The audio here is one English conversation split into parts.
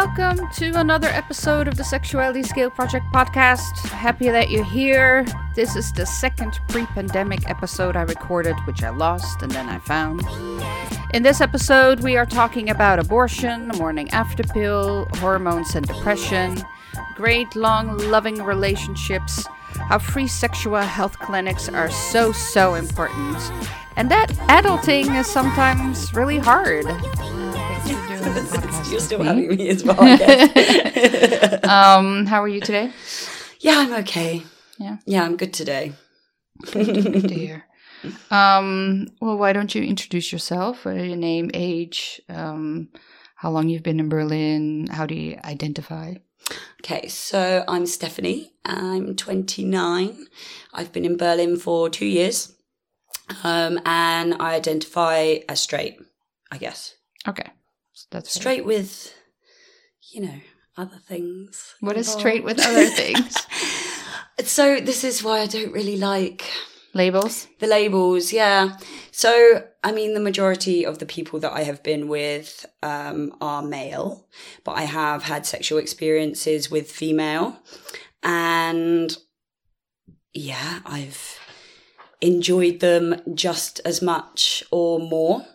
Welcome to another episode of the Sexuality Scale Project podcast. Happy that you're here. This is the second pre pandemic episode I recorded, which I lost and then I found. In this episode, we are talking about abortion, morning after pill, hormones and depression, great long loving relationships, how free sexual health clinics are so, so important, and that adulting is sometimes really hard. You're still having me as well, um, how are you today? yeah, I'm okay. Yeah. Yeah, I'm good today. Good to hear. Um, well, why don't you introduce yourself? Uh, your name, age, um, how long you've been in Berlin, how do you identify? Okay, so I'm Stephanie. I'm 29. I've been in Berlin for two years. Um, and I identify as straight, I guess. Okay, that's. Straight with, you know, other things. What is involved. straight with other things? so this is why I don't really like Labels. The labels, yeah. So, I mean, the majority of the people that I have been with um, are male, but I have had sexual experiences with female. And yeah, I've enjoyed them just as much or more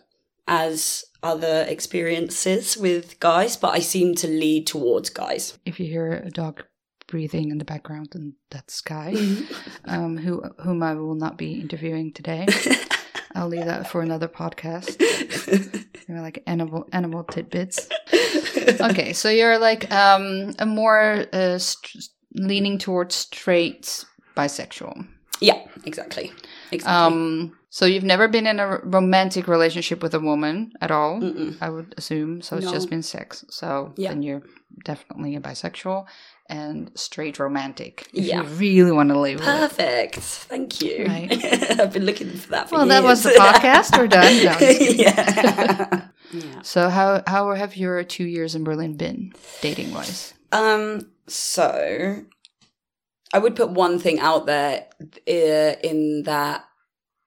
as other experiences with guys, but I seem to lead towards guys. If you hear a dog breathing in the background, and that's Guy, um, who whom I will not be interviewing today. I'll leave that for another podcast. You know, like animal animal tidbits. Okay, so you're like um, a more uh, leaning towards straight bisexual. yeah, exactly. Exactly. Um, so you've never been in a romantic relationship with a woman at all, Mm-mm. I would assume. So it's No. just been sex. So Yeah. then you're definitely a bisexual and straight romantic. Yeah. you really want to label it. Perfect. Thank you. Right. I've been looking for that for Well, that was the podcast. We're done. No, I'm just kidding. yeah. yeah. So how how have your two years in Berlin been, dating wise? Um. So, I would put one thing out there uh, in that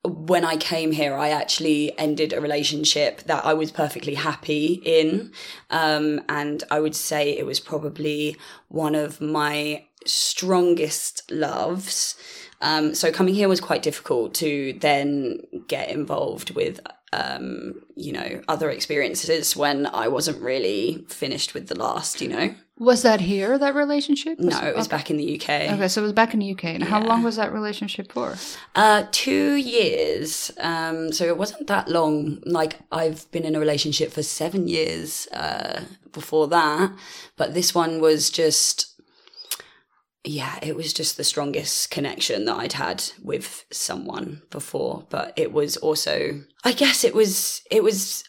when I came here, I actually ended a relationship that I was perfectly happy in. Um, and I would say it was probably one of my strongest loves. Um, so coming here was quite difficult to then get involved with, um, you know, other experiences when I wasn't really finished with the last, you know. Was that here that relationship? No, it was okay. back in the UK. Okay, so it was back in the UK. And how long was that relationship for? Uh, two years. Um, so it wasn't that long. Like I've been in a relationship for seven years uh, before that, but this one was just, yeah, it was just the strongest connection that I'd had with someone before. But it was also, I guess it was, it was,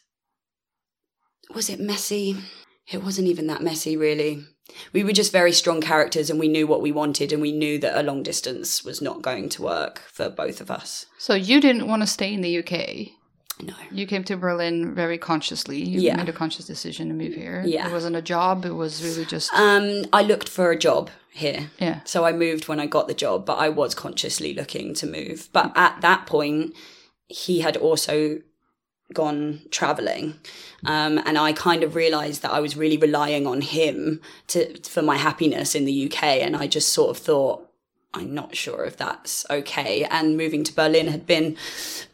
was it messy? It wasn't even that messy, really. We were just very strong characters and we knew what we wanted and we knew that a long distance was not going to work for both of us. So you didn't want to stay in the UK. No. You came to Berlin very consciously. You Yeah. made a conscious decision to move here. Yeah. It wasn't a job. It was really just Um, I looked for a job here. yeah. So I moved when I got the job, but I was consciously looking to move. But at that point, he had also gone traveling. Um, and I kind of realized that I was really relying on him to for my happiness in the UK. And I just sort of thought, I'm not sure if that's okay. And moving to Berlin had been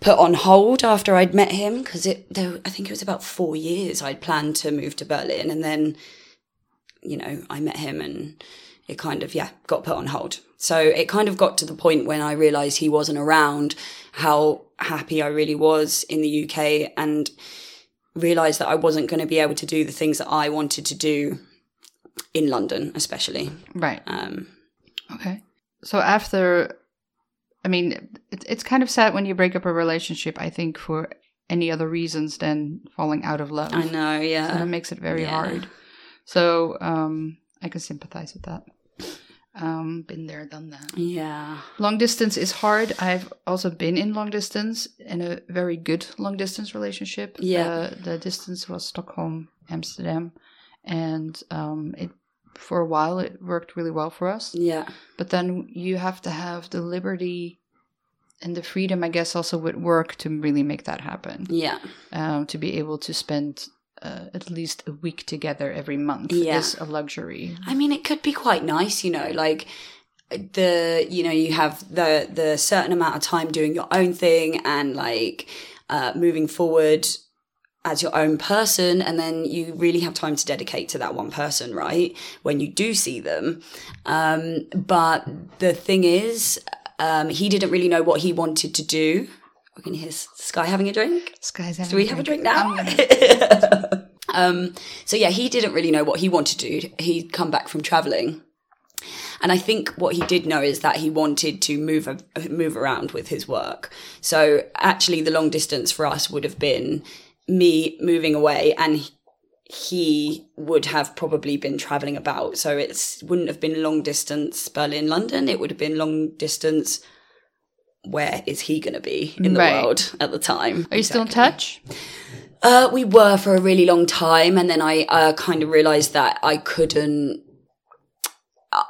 put on hold after I'd met him because it, there, I think it was about four years I'd planned to move to Berlin. And then, you know, I met him and it kind of, yeah, got put on hold. So it kind of got to the point when I realized he wasn't around, how happy I really was in the UK and realized that I wasn't going to be able to do the things that I wanted to do in London, especially. Right. Um, Okay. So after, I mean, it, it's kind of sad when you break up a relationship. I think for any other reasons than falling out of love. I know, So yeah. that makes it very Yeah. hard. So um, I can sympathize with that. Um, been there, done that. Yeah. Long distance is hard. I've also been in long distance in a very good long distance relationship. Yeah. Uh, the distance was Stockholm, Amsterdam, and um, it for a while it worked really well for us. Yeah. But then you have to have the liberty and the freedom, I guess, also with work to really make that happen. Yeah. Um, to be able to spend uh, at least a week together every month Yeah. is a luxury. I mean, it could be quite nice, you know, like the you know you have the the certain amount of time doing your own thing and like uh, moving forward as your own person and then you really have time to dedicate to that one person right when you do see them um, but the thing is um, he didn't really know what he wanted to do we can hear sky having a drink Skies do we have a drink now? Um, so yeah, he didn't really know what he wanted to do. He'd come back from traveling. And I think what he did know is that he wanted to move move around with his work. So actually, the long distance for us would have been me moving away, and he would have probably been traveling about. So it wouldn't have been long distance Berlin London. It would have been long distance. Where is he going to be in the Right. world at the time? Are you still in touch? Uh, we were for a really long time, and then I uh, kind of realized that I couldn't.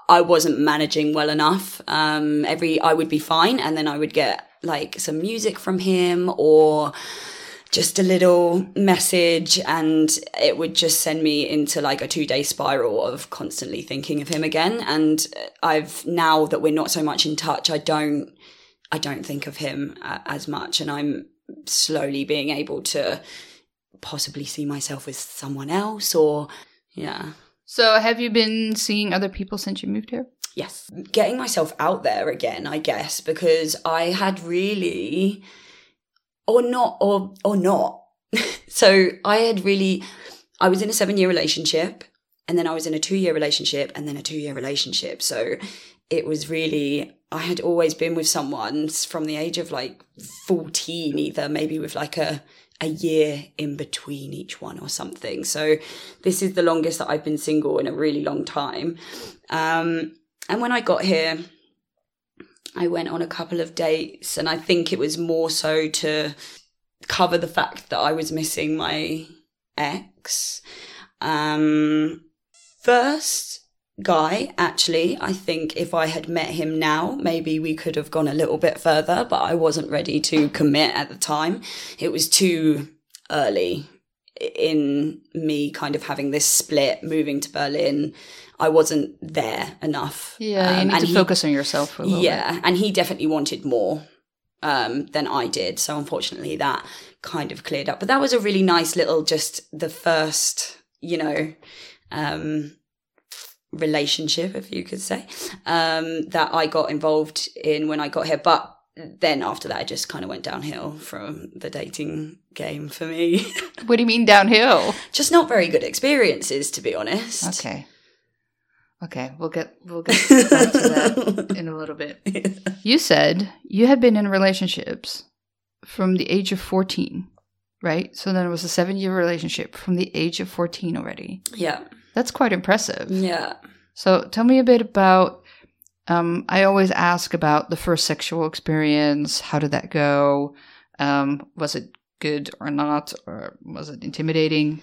I wasn't managing well enough. Um, every I would be fine, and then I would get like some music from him or just a little message, and it would just send me into like a two day spiral of constantly thinking of him again. And I've now that we're not so much in touch, I don't, I don't think of him uh, as much, and I'm slowly being able to possibly see myself with someone else or yeah. So, have you been seeing other people since you moved here? yes. Getting myself out there again i guess because i had really or not or or not. So i had really i was in a 7 year relationship and then i was in a 2 year relationship and then a 2 year relationship. So it was really i had always been with someone from the age of like 14 either maybe with like a a year in between each one or something so this is the longest that i've been single in a really long time um and when I got here, I went on a couple of dates, and I think it was more so to cover the fact that I was missing my ex. Um, first guy, actually, I think if I had met him now, maybe we could have gone a little bit further, but I wasn't ready to commit at the time. It was too early in me kind of having this split, moving to Berlin. I wasn't there enough. Yeah, you Um, need and to he- focus on yourself little bit. yeah, and he definitely wanted more um, than I did. So unfortunately, that kind of cleared up. But that was a really nice little, just the first, you know, um, relationship, if you could say, um, that I got involved in when I got here. But then after that, it just kind of went downhill from the dating game for me. What do you mean downhill? just not very good experiences, to be honest. Okay. Okay, we'll get we'll get back to that in a little bit. You said you had been in relationships from the age of 14, right? So then it was a 7-year relationship from the age of 14 already. yeah. That's quite impressive. Yeah. So tell me a bit about um I always ask about the first sexual experience. How did that go? Um was it good or not or was it intimidating?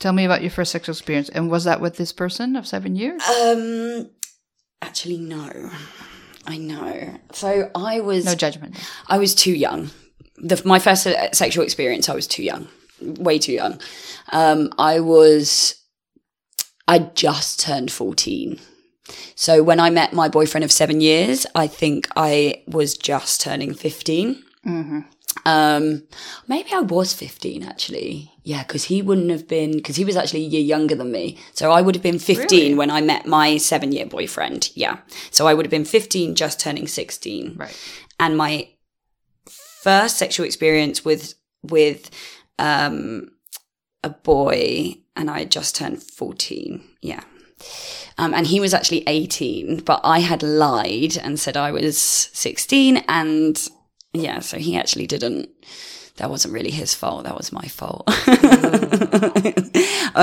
Tell me about your first sexual experience. And was that with this person of 7 years? Um, actually, no. I know. So I was No judgment. I was too young. The, my first sexual experience, I was too young, way too young. Um, I was, I just turned fourteen. So when I met my boyfriend of seven years, I think I was just turning fifteen. Mhm. Um, maybe I was 15 actually. Yeah, because he wouldn't have been, because he was actually a year younger than me. So I would have been 15 Really? when I met my seven year boyfriend. Yeah. So I would have been 15, just turning 16. Right. And my first sexual experience with, with, um, a boy, and I had just turned 14. Yeah. Um, and he was actually 18, but I had lied and said I was 16 and yeah, so he actually didn't. That wasn't really his fault. That was my fault. oh,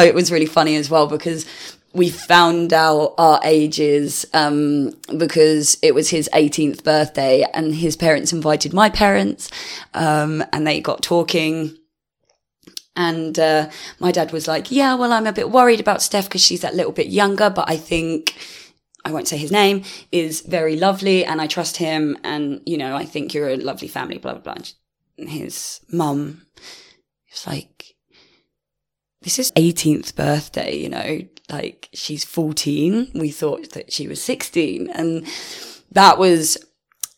it was really funny as well because we found out our ages um, because it was his 18th birthday and his parents invited my parents um, and they got talking. And uh, my dad was like, Yeah, well, I'm a bit worried about Steph because she's that little bit younger, but I think I won't say his name, is very lovely and I trust him. And, you know, I think you're a lovely family, blah, blah, blah. His mum was like, this is 18th birthday, you know, like she's 14. We thought that she was 16. And that was,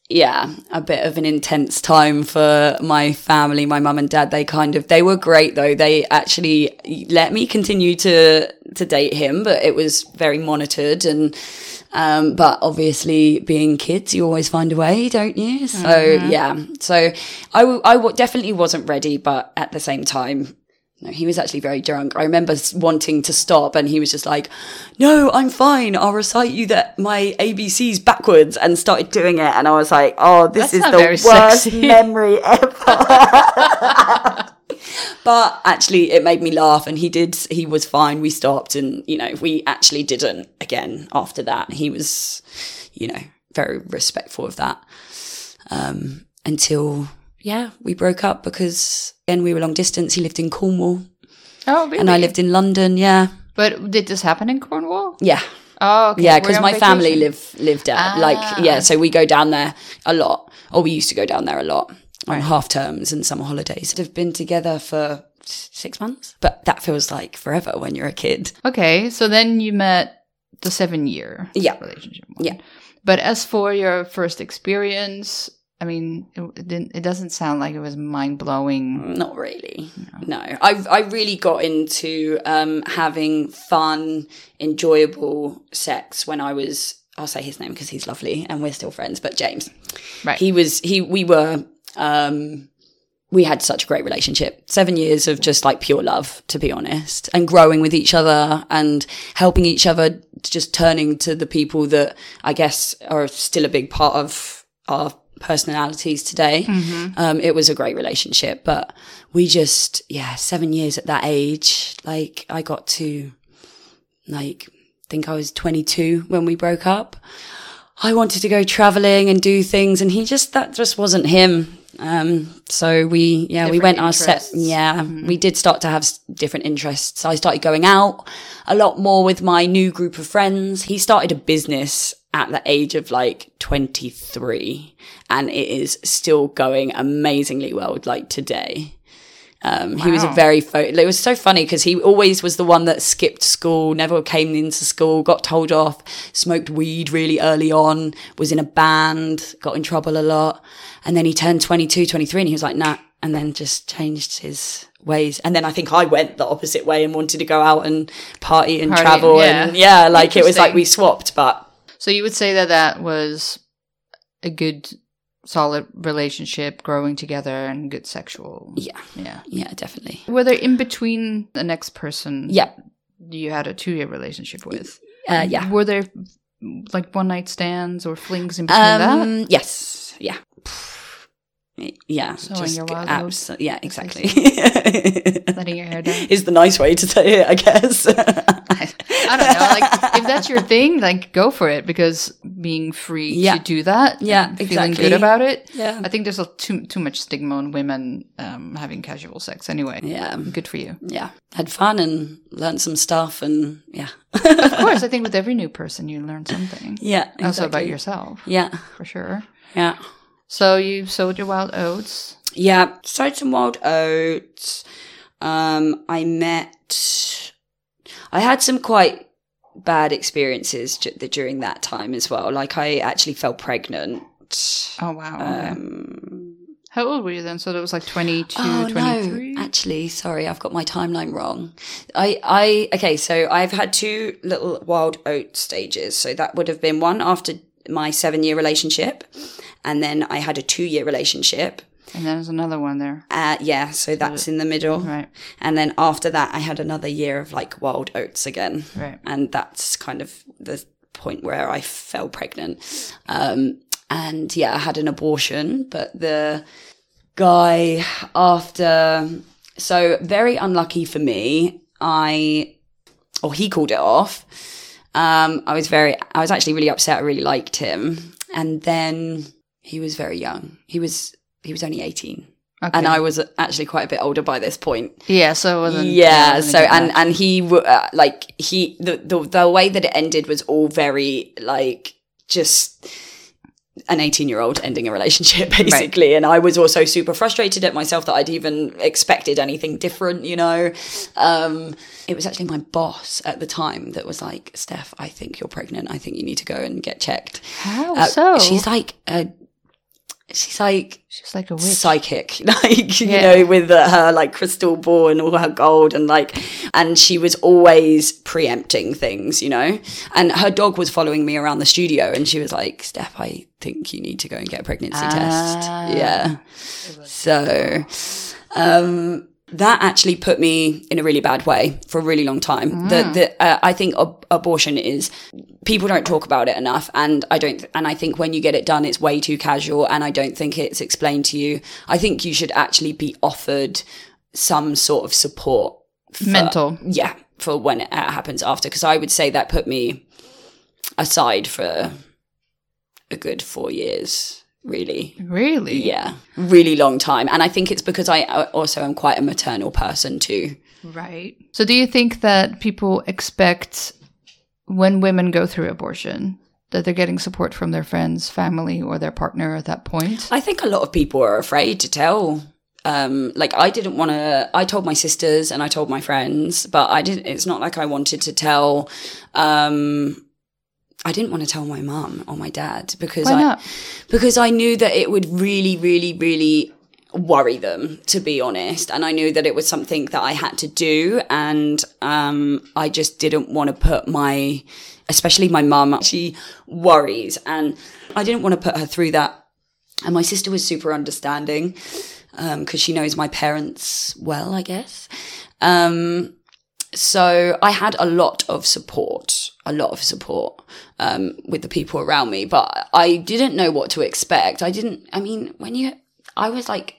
yeah, a bit of an intense time for my family, my mum and dad. They kind of, they were great though. They actually let me continue to, to date him, but it was very monitored and, um, but obviously being kids, you always find a way, don't you? So Mm-hmm. yeah, so I, w- I w- definitely wasn't ready, but at the same time, no, he was actually very drunk. I remember wanting to stop, and he was just like, "No, I'm fine. I'll recite you that my ABCs backwards," and started doing it. And I was like, "Oh, this That's is the worst sexy. memory ever." but actually, it made me laugh, and he did. He was fine. We stopped, and you know, we actually didn't again after that. He was, you know, very respectful of that um, until yeah, we broke up because again we were long distance. He lived in Cornwall Oh, really? and I lived in London. Yeah, But did this happen in Cornwall? yeah, Oh, okay. yeah. Because my family vacation? live lived at Ah. like yeah, so we go down there a lot, or we used to go down there a lot on half terms and summer holidays. We've been together for six months, but that feels like forever when you're a kid. Okay, so then you met the seven year Yeah. relationship. one. Yeah. But as for your first experience, I mean, it, didn't. It doesn't sound like it was mind blowing. Not really. No, I I really got into um, having fun, enjoyable sex when I was. I'll say his name because he's lovely and we're still friends. But James, Right. He was. He. We were. Um, we had such a great relationship. Seven years of just like pure love, to be honest, and growing with each other and helping each other, just turning to the people that I guess are still a big part of our personalities today. Um, it was a great relationship, but we just, yeah, seven years at that age, like I got to like, think I was 22 when we broke up. I wanted to go traveling and do things and he just, that just wasn't him. Um, so we, yeah, we Different went our set. interests. Yeah, we did start to have different interests. I started going out a lot more with my new group of friends. He started a business at the age of like 23 and it is still going amazingly well like today. Um, He was a very, fo- it was so funny because he always was the one that skipped school, never came into school, got told off, smoked weed really early on, was in a band, got in trouble a lot. And then he turned 22, 23 and he was like, nah, and then just changed his ways. And then I think I went the opposite way and wanted to go out and party and Party, travel. yeah. And yeah, like it was like we swapped, but So you would say that that was a good, solid relationship, growing together, and good sexual. yeah, Yeah. yeah, definitely. Were there in between the next person? Yeah. You had a two year relationship with. Uh, yeah. Were there like one night stands or flings in between that? Um, yes, yeah. So your wild abs- yeah, exactly. Letting your hair down. is the nice way to say it, I guess. I don't know. Like, if that's your thing, like, go for it because being free Yeah. to do that, Yeah, and feeling good about it. Yeah. I think there's a too too much stigma on women um, having casual sex. Anyway, yeah, good for you. yeah. Had fun and learned some stuff, and yeah, Of course, I think with every new person, you learn something. yeah. Also about yourself, Yeah, for sure. yeah, So you sowed your wild oats. yeah. Sowed some wild oats. Um, I met. I had some quite bad experiences during that time as well. Like I actually fell pregnant. Oh wow. Um, How old were you then? So that was like 22, Oh 23? no! Actually, sorry, I've got my timeline wrong. I, I, okay, so I've had two little wild oat stages. So that would have been one after my seven-year relationship, and then I had a two-year relationship. And then there's another one there. Uh, yeah, so that's in the middle, Right, and then after that, I had another year of like wild oats again, right. and that's kind of the point where I fell pregnant. Um, and yeah, I had an abortion, but the guy after, so very unlucky for me. I, or he called it off. Um, I was very, I was actually really upset. I really liked him. And then he was very young. He was, he was only 18. Okay. And I was actually quite a bit older by this point yeah, so it wasn't. yeah wasn't so and and he uh, like he the, the the way that it ended was all very like just an 18 year old ending a relationship basically. And i was also super frustrated at myself that i'd even expected anything different you know? Um, it was actually my boss at the time that was like steph i think you're pregnant. I think you need to go and get checked. How? Uh, so? she's like a she's like She's like a witch. psychic like you Yeah. know with uh, her like crystal ball and all her gold and like and she was always preempting things you know and her dog was following me around the studio and she was like steph i think you need to go and get a pregnancy Ah. test yeah so um that actually put me in a really bad way for a really long time. The, the, uh, I think ab- abortion is people don't talk about it enough, and I don't. And I think when you get it done, it's way too casual, and I don't think it's explained to you. I think you should actually be offered some sort of support, for- Mental. yeah, for when it happens after. Because I would say that put me aside for a good four years, really. Really? Yeah, really long time. And I think it's because I also am quite a maternal person too. Right. So do you think that people expect when women go through abortion that they're getting support from their friends, family, or their partner at that point? I think a lot of people are afraid to tell. Um, like I didn't want to. I told my sisters and I told my friends, but I didn't. It's not like I wanted to tell. Um, I didn't want to tell my mum or my dad because I because I knew that it would really, really, really worry them, to be honest. And I knew that it was something that I had to do. And um, I just didn't want to put my, especially my mum, she worries. And I didn't want to put her through that. And my sister was super understanding because she knows my parents well, I guess. Um, so I had a lot of support, a lot of support um, with the people around me, but I didn't know what to expect. I didn't. I mean, when you, I was like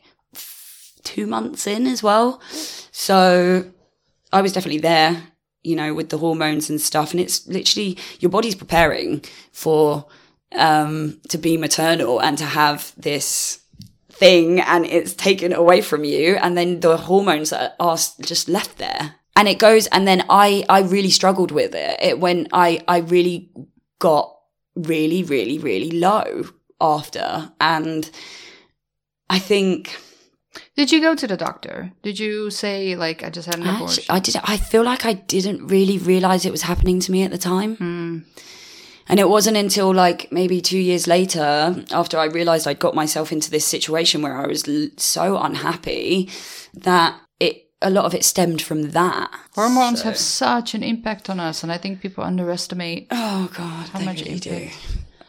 two months in as well, so I was definitely there, you know, with the hormones and stuff, and it's literally your body's preparing for um, to be maternal and to have this thing and it's taken away from you and then the hormones are, are just left there and it goes and then i i really struggled with it, it when i i really got really really really low after and i think Did you go to the doctor? Did you say like I just had an abortion? actually, i did i feel like i didn't really realize it was happening to me at the time Hmm. And it wasn't until like maybe two years later, after I realized I'd got myself into this situation where I was l- so unhappy, that a lot of it stemmed from that. Hormones So- have such an impact on us, and I think people underestimate. Oh god, How much really do.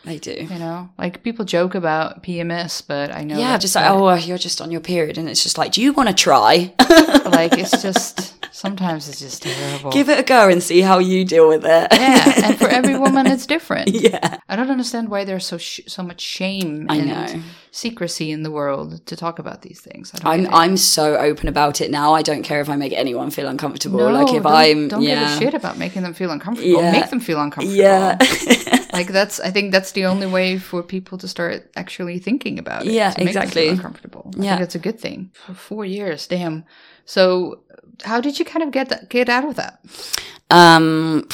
They do. You know, like people joke about PMS, but I know. Yeah, just like, oh, you're just on your period, and it's just like, do you want to try? like it's just sometimes it's just terrible. Give it a go and see how you deal with it. yeah, and for every woman, it's different. yeah, I don't understand why there's so sh- so much shame I and know. secrecy in the world to talk about these things. I don't I'm. I'm so open about it now. I don't care if I make anyone feel uncomfortable. no, like if don't, I'm, don't yeah, give a shit about making them feel uncomfortable. Yeah. Make them feel uncomfortable. yeah, like that's. I think that's the only way for people to start actually thinking about it. Yeah, to make exactly. uncomfortable. I Yeah. think that's a good thing. For four years, damn. So, how did you kind of get that, get out of that? Um,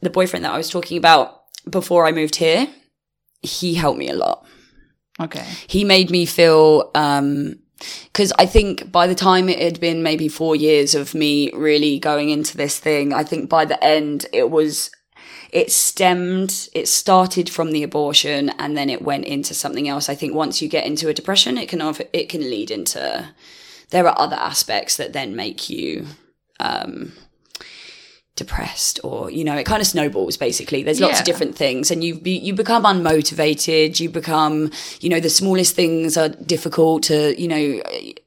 the boyfriend that I was talking about before I moved here, he helped me a lot. Okay. He made me feel, um, because I think by the time it had been maybe four years of me really going into this thing, I think by the end it was, it stemmed, it started from the abortion and then it went into something else. I think once you get into a depression, it can, it can lead into, there are other aspects that then make you, um, depressed or you know it kind of snowballs basically. There's lots Yeah. of different things and you be, you become unmotivated. You become you know the smallest things are difficult to you know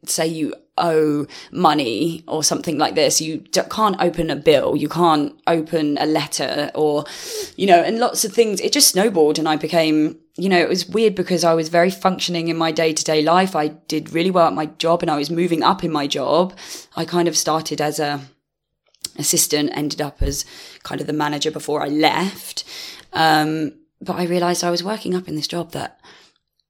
say you owe money or something like this. You d- can't open a bill. You can't open a letter or you know and lots of things. It just snowballed and i became you know it was weird because i was very functioning in my day-to-day life. I did really well at my job and i was moving up in my job. I kind of started as a assistant, ended up as kind of the manager before I left. Um, but I realized I was working up in this job that,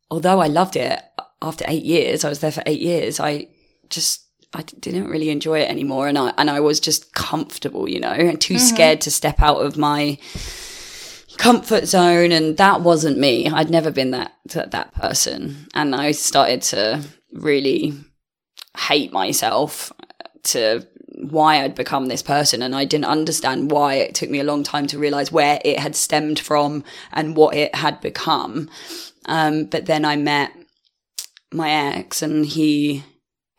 although I loved it, after eight years, I was there for eight years, I just, I didn't really enjoy it anymore. And I, and I was just comfortable, you know, and too scared to step out of my comfort zone and that wasn't me i'd never been that that person and i started to really hate myself to why I'd become this person and I didn't understand why it took me a long time to realize where it had stemmed from and what it had become. Um, but then I met my ex and he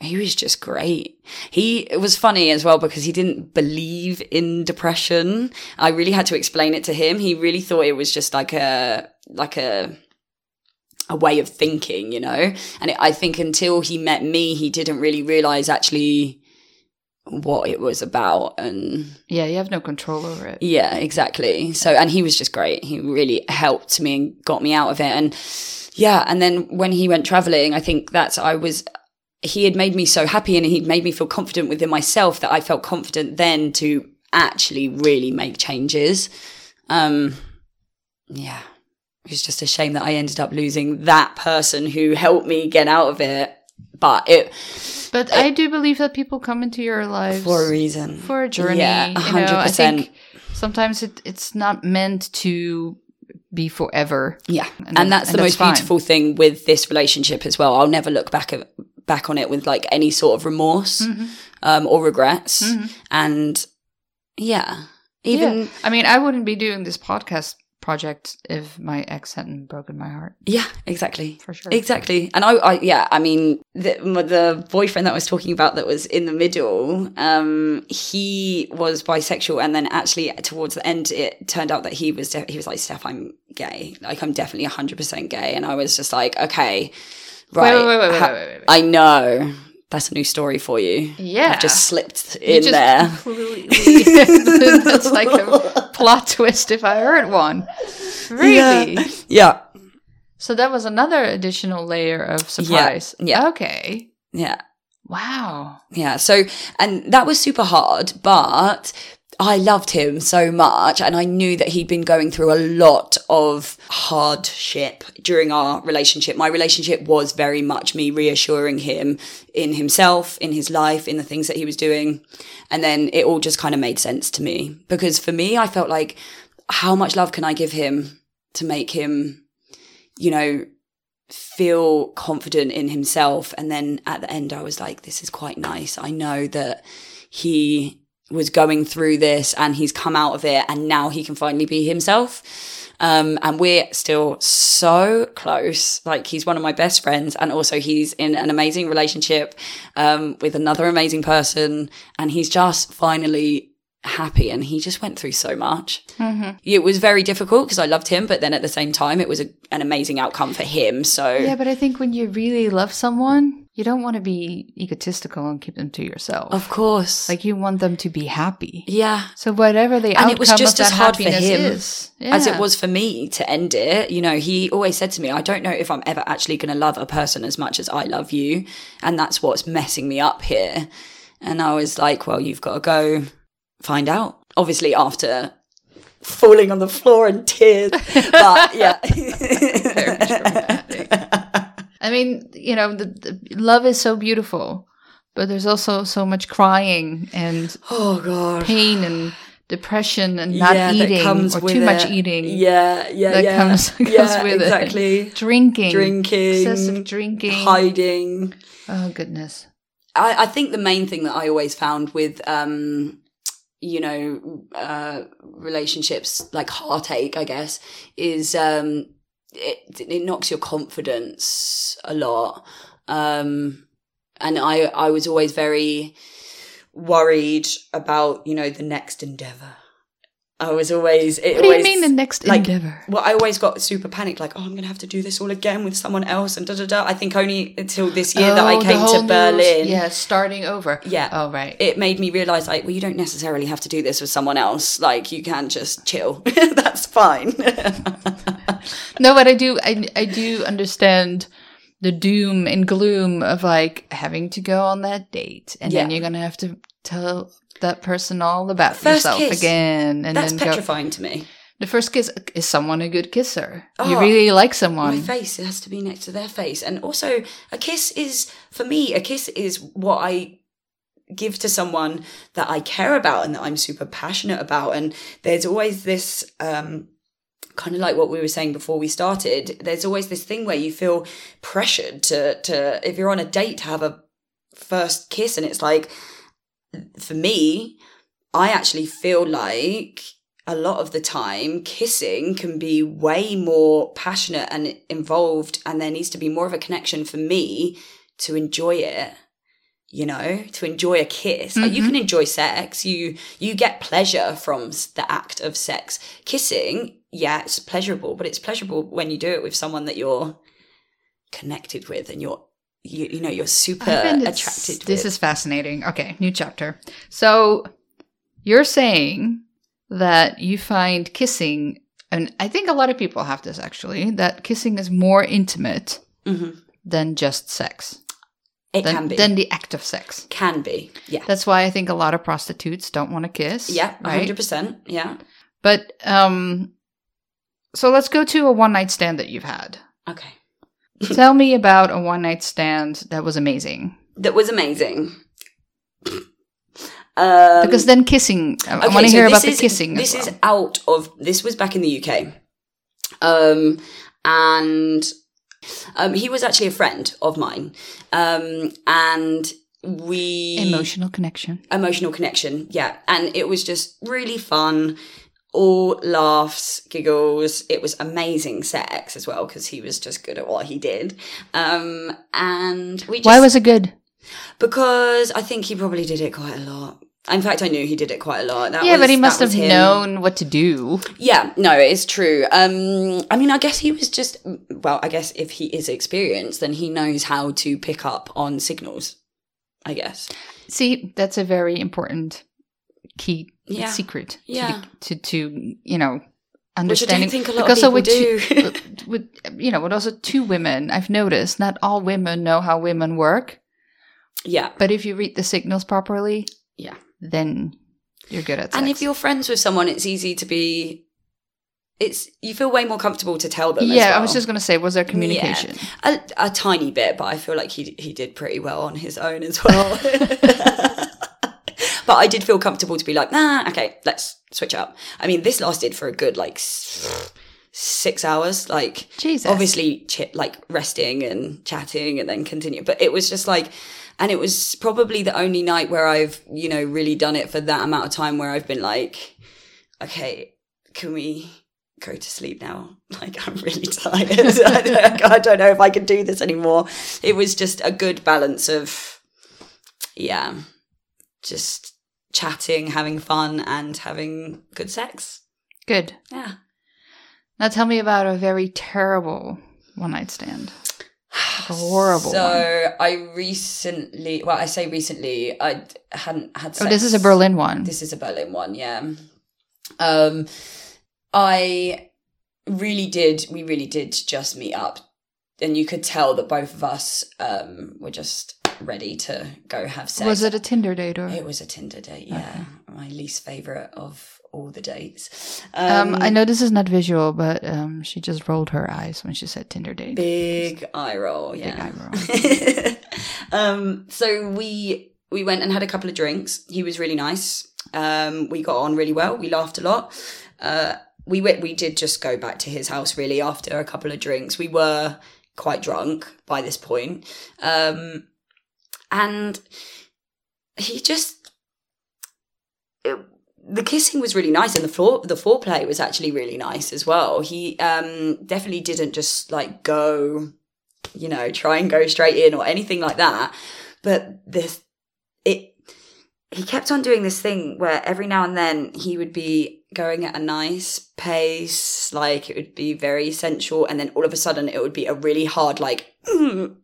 he was just great. He it was funny as well because he didn't believe in depression. I really had to explain it to him. He really thought it was just like a like a a way of thinking, you know. And it, I think until he met me, he didn't really realize actually what it was about and yeah you have no control over it. Yeah exactly. So and he was just great. He really helped me and got me out of it. And yeah and then when he went traveling i think that's i was he had made me so happy and he'd made me feel confident within myself that i felt confident then to actually really make changes. Um yeah. It was just a shame that i ended up losing that person who helped me get out of it but it but it, I do believe that people come into your lives for a reason, for a journey. Yeah, hundred you know. I think sometimes it, it's not meant to be forever. Yeah, and, and that's and the that's most fine. beautiful thing with this relationship as well. I'll never look back at back on it with like any sort of remorse mm-hmm. um, or regrets. Mm-hmm. And yeah, even yeah. I mean, I wouldn't be doing this podcast project if my ex hadn't broken my heart. Yeah, exactly. For sure. Exactly. And I, I yeah, I mean, the, the boyfriend that I was talking about that was in the middle, um, he was bisexual. And then actually towards the end, it turned out that he was, de- he was like, Steph, I'm gay. Like, I'm definitely 100% gay. And I was just like, okay, right. Wait, wait, wait, wait, ha- wait, wait, wait. I know that's a new story for you. Yeah. I've just slipped in just there. that's like a plot twist if I heard one. Really? Yeah. yeah. So that was another additional layer of surprise. Yeah. yeah. Okay. Yeah. Wow. Yeah. So, and that was super hard, but I loved him so much and I knew that he'd been going through a lot of hardship during our relationship. My relationship was very much me reassuring him in himself, in his life, in the things that he was doing. And then it all just kind of made sense to me because for me, I felt like how much love can I give him to make him, you know, feel confident in himself. And then at the end, I was like, this is quite nice. I know that he was going through this and he's come out of it and now he can finally be himself. Um, and we're still so close. Like he's one of my best friends, and also he's in an amazing relationship um, with another amazing person, and he's just finally happy and he just went through so much. Mm-hmm. It was very difficult because I loved him, but then at the same time, it was a, an amazing outcome for him. So, yeah, but I think when you really love someone, you don't want to be egotistical and keep them to yourself. Of course. Like you want them to be happy. Yeah. So whatever the and it was just as hard for him is, yeah. as it was for me to end it. You know, he always said to me, I don't know if I'm ever actually going to love a person as much as I love you. And that's what's messing me up here. And I was like, well, you've got to go find out. Obviously, after falling on the floor in tears. but yeah. I mean, you know, the, the, love is so beautiful, but there's also so much crying and oh god, pain and depression and not yeah, eating or too it. much eating. Yeah, yeah, that yeah. comes, comes yeah, with exactly. it. Drinking, drinking, excessive drinking, hiding. Oh goodness. I, I think the main thing that I always found with um you know, uh, relationships like heartache, I guess, is um, it it knocks your confidence a lot. Um, and I I was always very worried about you know the next endeavor I was always. It what do always, you mean the next like, endeavor? Well, I always got super panicked, like, oh, I'm going to have to do this all again with someone else, and da da da. I think only until this year oh, that I oh, came to Berlin. yeah, starting over. Yeah. Oh, right. It made me realize, like, well, you don't necessarily have to do this with someone else. Like, you can just chill. That's fine. no, but I do. I I do understand the doom and gloom of like having to go on that date, and yeah. then you're going to have to tell that person all about first yourself kiss. again. And That's petrifying go, to me. The first kiss is someone a good kisser? Oh, you really like someone. My face it has to be next to their face, and also a kiss is for me. A kiss is what I give to someone that I care about and that I'm super passionate about. And there's always this um, kind of like what we were saying before we started, there's always this thing where you feel pressured to to if you're on a date to have a first kiss and it's like for me, I actually feel like a lot of the time kissing can be way more passionate and involved and there needs to be more of a connection for me to enjoy it you know to enjoy a kiss. Like you can mm-hmm. enjoy sex. You you get pleasure from the act of sex. Kissing yeah it's pleasurable but it's pleasurable when you do it with someone that you're connected with and you're you, you know you're super I find it's- attracted This with. is fascinating. Okay, new chapter. So you're saying that you find kissing, and I think a lot of people have this actually, that kissing is more intimate Mhm. than just sex, it than, can be than the act of sex. can be yeah That's why I think a lot of prostitutes don't want to kiss. yeah right. 100% yeah But um, so let's go to a one night stand that you've had. okay Tell me about a one night stand that was amazing. that was amazing um, Because then kissing, I Okay, want to so hear about the kissing. This as is out of this was back in the UK, um, and um, he was actually a friend of mine, um, and we emotional connection. emotional connection, yeah, and it was just really fun. All laughs, giggles. It was amazing sex as well because he was just good at what he did. Um, and we just, Why was it good? because I think he probably did it quite a lot. In fact, I knew he did it quite a lot. That yeah, was- but he must have him. known what to do. Yeah, no, it's true. Um, I mean, I guess he was just well. I guess if he is experienced, then he knows how to pick up on signals. I guess. See, that's a very important key Yeah. secret. to the- Yeah. To, to you know Which I understanding. don't think a lot because of people with do. two, with you know with also two women, I've noticed not all women know how women work. yeah, But if you read the signals properly, yeah. then you're good at sex. And if you're friends with someone, it's easy to be. It's you feel way more comfortable to tell them. yeah, I was just gonna say, was there communication? a, a tiny bit, but I feel like he he did pretty well on his own as well. but I did feel comfortable to be like, nah, okay, let's switch up. I mean, this lasted for a good like six hours. Like, Jesus. obviously, ch- like resting and chatting and then continue. But it was just like, and it was probably the only night where I've you know really done it for that amount of time where I've been like, okay, can we? Go to sleep now. Like I'm really tired. I, don't, I don't know if I can do this anymore. It was just a good balance of, yeah, just chatting, having fun, and having good sex. Good. Yeah. Now tell me about a very terrible one night stand. A horrible So one. I recently, well, I say recently, I hadn't had. Sex. Oh, this is a Berlin one. This is a Berlin one, yeah. Um, I really did. We really did just meet up, and you could tell that both of us um were just ready to go have sex. Was it a Tinder date or? It was a Tinder date, yeah. My least favorite of all the dates. Um, I know this is not visual, but um, she just rolled her eyes when she said Tinder date. Big eye roll, Big yeah. eye roll. um, so we we went and had a couple of drinks. He was really nice. Um, we got on really well. We laughed a lot. Uh, we went, we did just go back to his house really after a couple of drinks. We were quite drunk by this point. Um, and he just it, the kissing was really nice and the floor the foreplay was actually really nice as well. He um definitely didn't just like go you know, try and go straight in or anything like that. But this, it, he kept on doing this thing where every now and then he would be going at a nice pace, like it would be very sensual, and then all of a sudden it would be a really hard, like.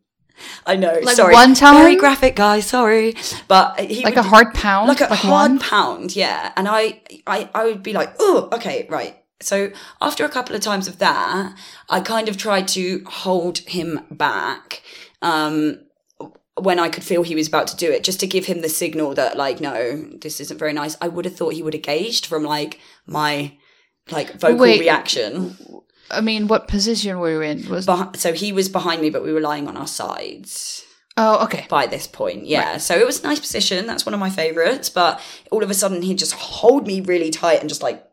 I know, Like sorry, one time? very graphic, guys, sorry, but he like would a hard pound, like a hard one? pound, yeah. And I, I, I would be like, oh, okay, right. So after a couple of times of that, I kind of tried to hold him back. Um, when I could feel he was about to do it, just to give him the signal that, like, no, this isn't very nice. I would have thought he would have gauged from like my like vocal Wait. reaction. I mean, what position were you in? Was Beh- so he was behind me, but we were lying on our sides. oh okay. by this point. Yeah. So it was a nice position. That's one of my favorites. But all of a sudden, he'd just hold me really tight and just like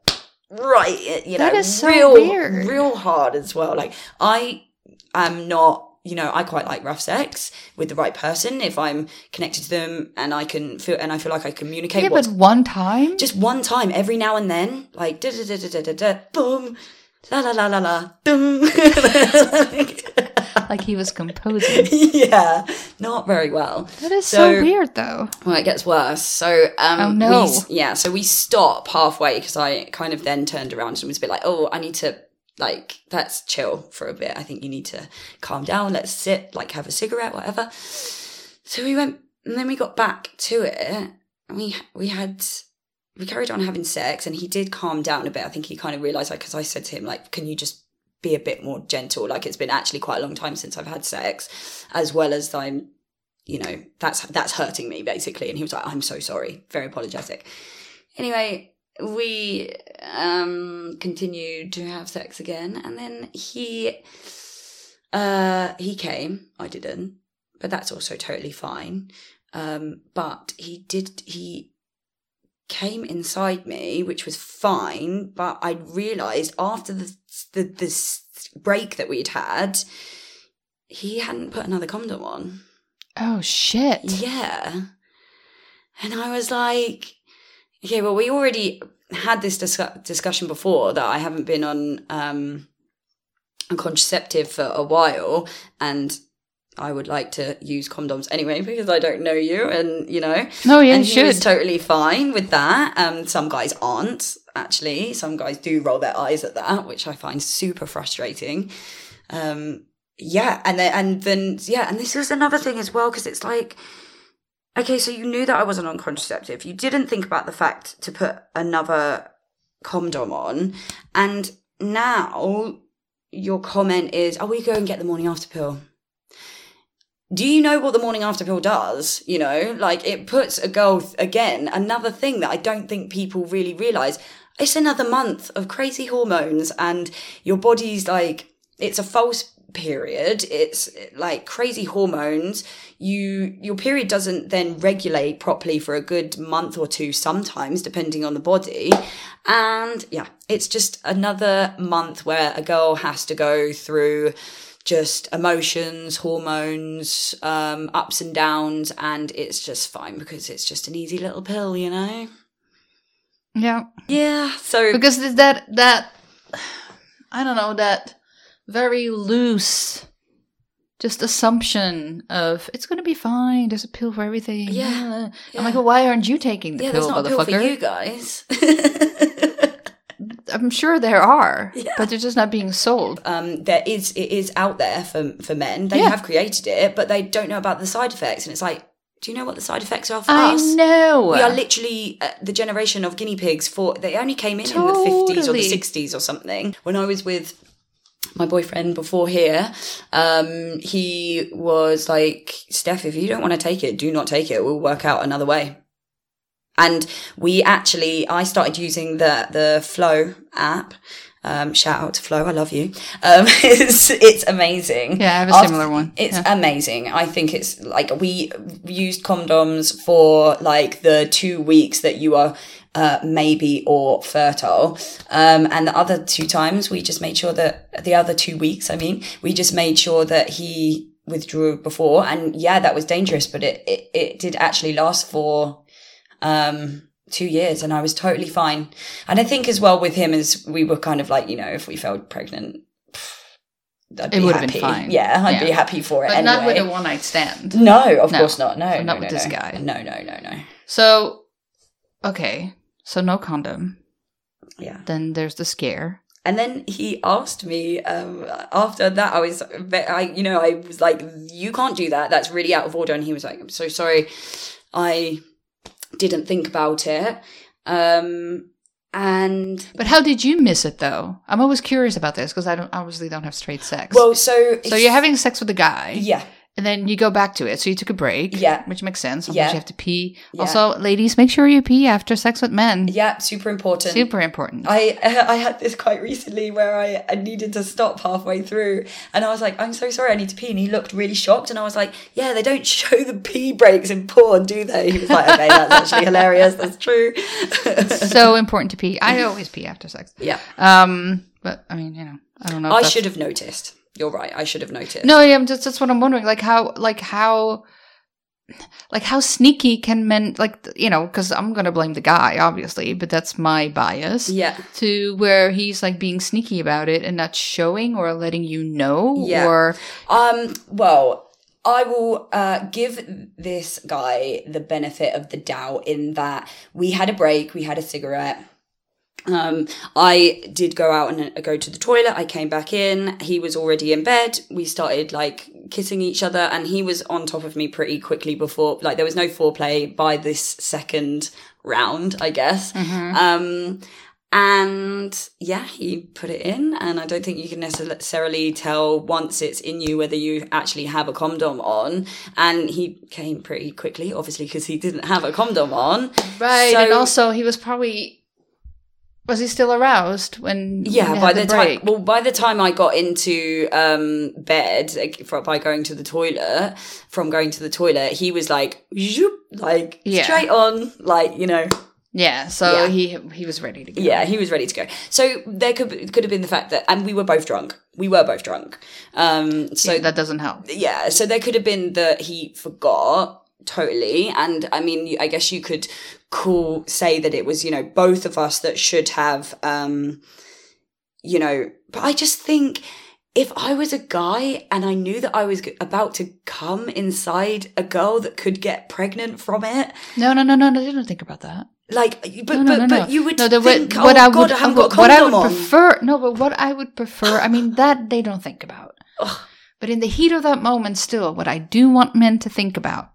right, you know, That is so real, weird. real hard as well. Like I am not, you know, I quite like rough sex with the right person if I'm connected to them and I can feel and I feel like I communicate. Yeah, but one time? just one time every now and then, like da da da da da da da boom, la la la la la, boom. like he was composing. yeah, not very well. That is so, So- weird, though. Well, it gets worse. So, um, Oh, no. we yeah, so we stop halfway because I kind of then turned around and was a bit like, oh, I need to, like, let's chill for a bit. I think you need to calm down. Let's sit, like, have a cigarette, whatever. So we went, and then we got back to it. And we, we had, we carried on having sex and he did calm down a bit. I think he kind of realized, like, because I said to him, like, can you just be a bit more gentle? Like, it's been actually quite a long time since I've had sex, as well as I'm you know that's that's hurting me basically. And he was like i'm so sorry. Very apologetic. Anyway we um continued to have sex again and then he uh he came. I didn't but that's also totally fine. Um but he did he came inside me which was fine but i realized after the the this break that we'd had he hadn't put another condom on Oh, shit. yeah. And I was like, okay, well, we already had this discu- discussion before that I haven't been on um, a contraceptive for a while and I would like to use condoms anyway because I don't know you and, you know. No, yeah, and he was totally fine with that. Um, some guys aren't, actually. Some guys do roll their eyes at that, which I find super frustrating. Um, yeah, and then and then yeah, and this was another thing as well because it's like, okay, so you knew that I wasn't on contraceptive. You didn't think about the fact to put another condom on, and now your comment is, "Oh, we go and get the morning after pill." Do you know what the morning after pill does? You know, like it puts a girl again, another thing that I don't think people really realize. It's another month of crazy hormones, and your body's like, it's a false period. It's like crazy hormones. You, your period doesn't then regulate properly for a good month or two, sometimes, depending on the body. And yeah, it's just another month where a girl has to go through just emotions, hormones, um, ups and downs, and it's just fine because it's just an easy little pill, you know? Yeah. Yeah. So Because there's that, that, I don't know, that very loose, just assumption of it's going to be fine. There's a pill for everything. Yeah, I'm like, well, why aren't you taking the yeah, pill, there's not a pill for motherfucker? you guys. I'm sure there are, Yeah. but they're just not being sold. um, there is it is out there for for men. They Yeah. have created it, but they don't know about the side effects. And it's like, do you know what the side effects are for I us? know. We are literally uh, the generation of guinea pigs for they only came in in the 50s or the 60s or something. When I was with my boyfriend before here, um, he was like, Steph, if you don't want to take it, do not take it. We'll work out another way. And we actually, I started using the, the Flo app. Um, shout out to Flo. I love you. Um, it's, it's amazing. Yeah, I have a After- similar one. It's Yeah. amazing. I think it's like we used condoms for like the two weeks that you are uh, maybe or fertile. Um, and the other two times we just made sure that the other two weeks, I mean, we just made sure that he withdrew before. And yeah, that was dangerous, but it, it, it did actually last for, um, two years and I was totally fine. And I think as well with him is we were kind of like, you know, if we felt pregnant, I'd It be would've been fine. Yeah, I'd be happy for it but anyway. not with a one night stand. No, of No. course not. No, no, not no, with this no. guy. No, no, no, no. So, okay, so no condom. Yeah. Then there's the scare. And then he asked me um, after that. I was, I, you know, I was like, "You can't do that. That's really out of order." And he was like, "I'm so sorry. I didn't think about it." Um, and But how did you miss it though? I'm always curious about this because I don't obviously don't have straight sex. well, so so you're having sex with a guy, yeah, and then you go back to it. So you took a break. Yeah. Which makes sense. Sometimes Yeah. you have to pee. Yeah. Also, ladies, make sure you pee after sex with men. Yeah, super important. Super important. I I had this quite recently where I, I needed to stop halfway through and I was like, I'm so sorry, I need to pee. And he looked really shocked and I was like, Yeah, they don't show the pee breaks in porn, do they? He was like, Okay, that's actually hilarious. That's true. so important to pee. I always pee after sex. yeah. Um, but I mean, you know, I don't know. I should have noticed. You're right, I should have noticed. No, yeah, I'm just that's what I'm wondering. Like how, like how, like how sneaky can men like you know? Because I'm gonna blame the guy, obviously, but that's my bias. Yeah. To where he's like being sneaky about it and not showing or letting you know, Yeah. or Um, well, I will uh, give this guy the benefit of the doubt in that we had a break, we had a cigarette. Um, I did go out and uh, go to the toilet. I came back in. He was already in bed. We started like kissing each other, and he was on top of me pretty quickly before. Like there was no foreplay by this second round, I guess. Um, and yeah, he put it in, and I don't think you can necessarily tell once it's in you whether you actually have a condom on. And he came pretty quickly, obviously, because he didn't have a condom on. right, So- and also he was probably was he still aroused when Yeah, by they the time, well, by the time I got into um, bed like, for, by going to the toilet, from going to the toilet, he was like, zoop, like Yeah. straight on, like you know, yeah, so Yeah. he he was ready to go. Yeah, he was ready to go. So there could could have been the fact that, and we were both drunk. We were both drunk. Um, so so that doesn't help. yeah, so there could have been that he forgot totally, and I mean, I guess you could call say that it was you know both of us that should have, um, you know. But I just think if I was a guy and I knew that I was about to come inside a girl that could get pregnant from it, No, no, no, no, no. Didn't think about that. like, but No, no, but, no, but you would no, the, think, what, oh I god, would, I what, got what I would on. prefer. No, but what I would prefer. I mean, that they don't think about. But in the heat of that moment, still, what I do want men to think about.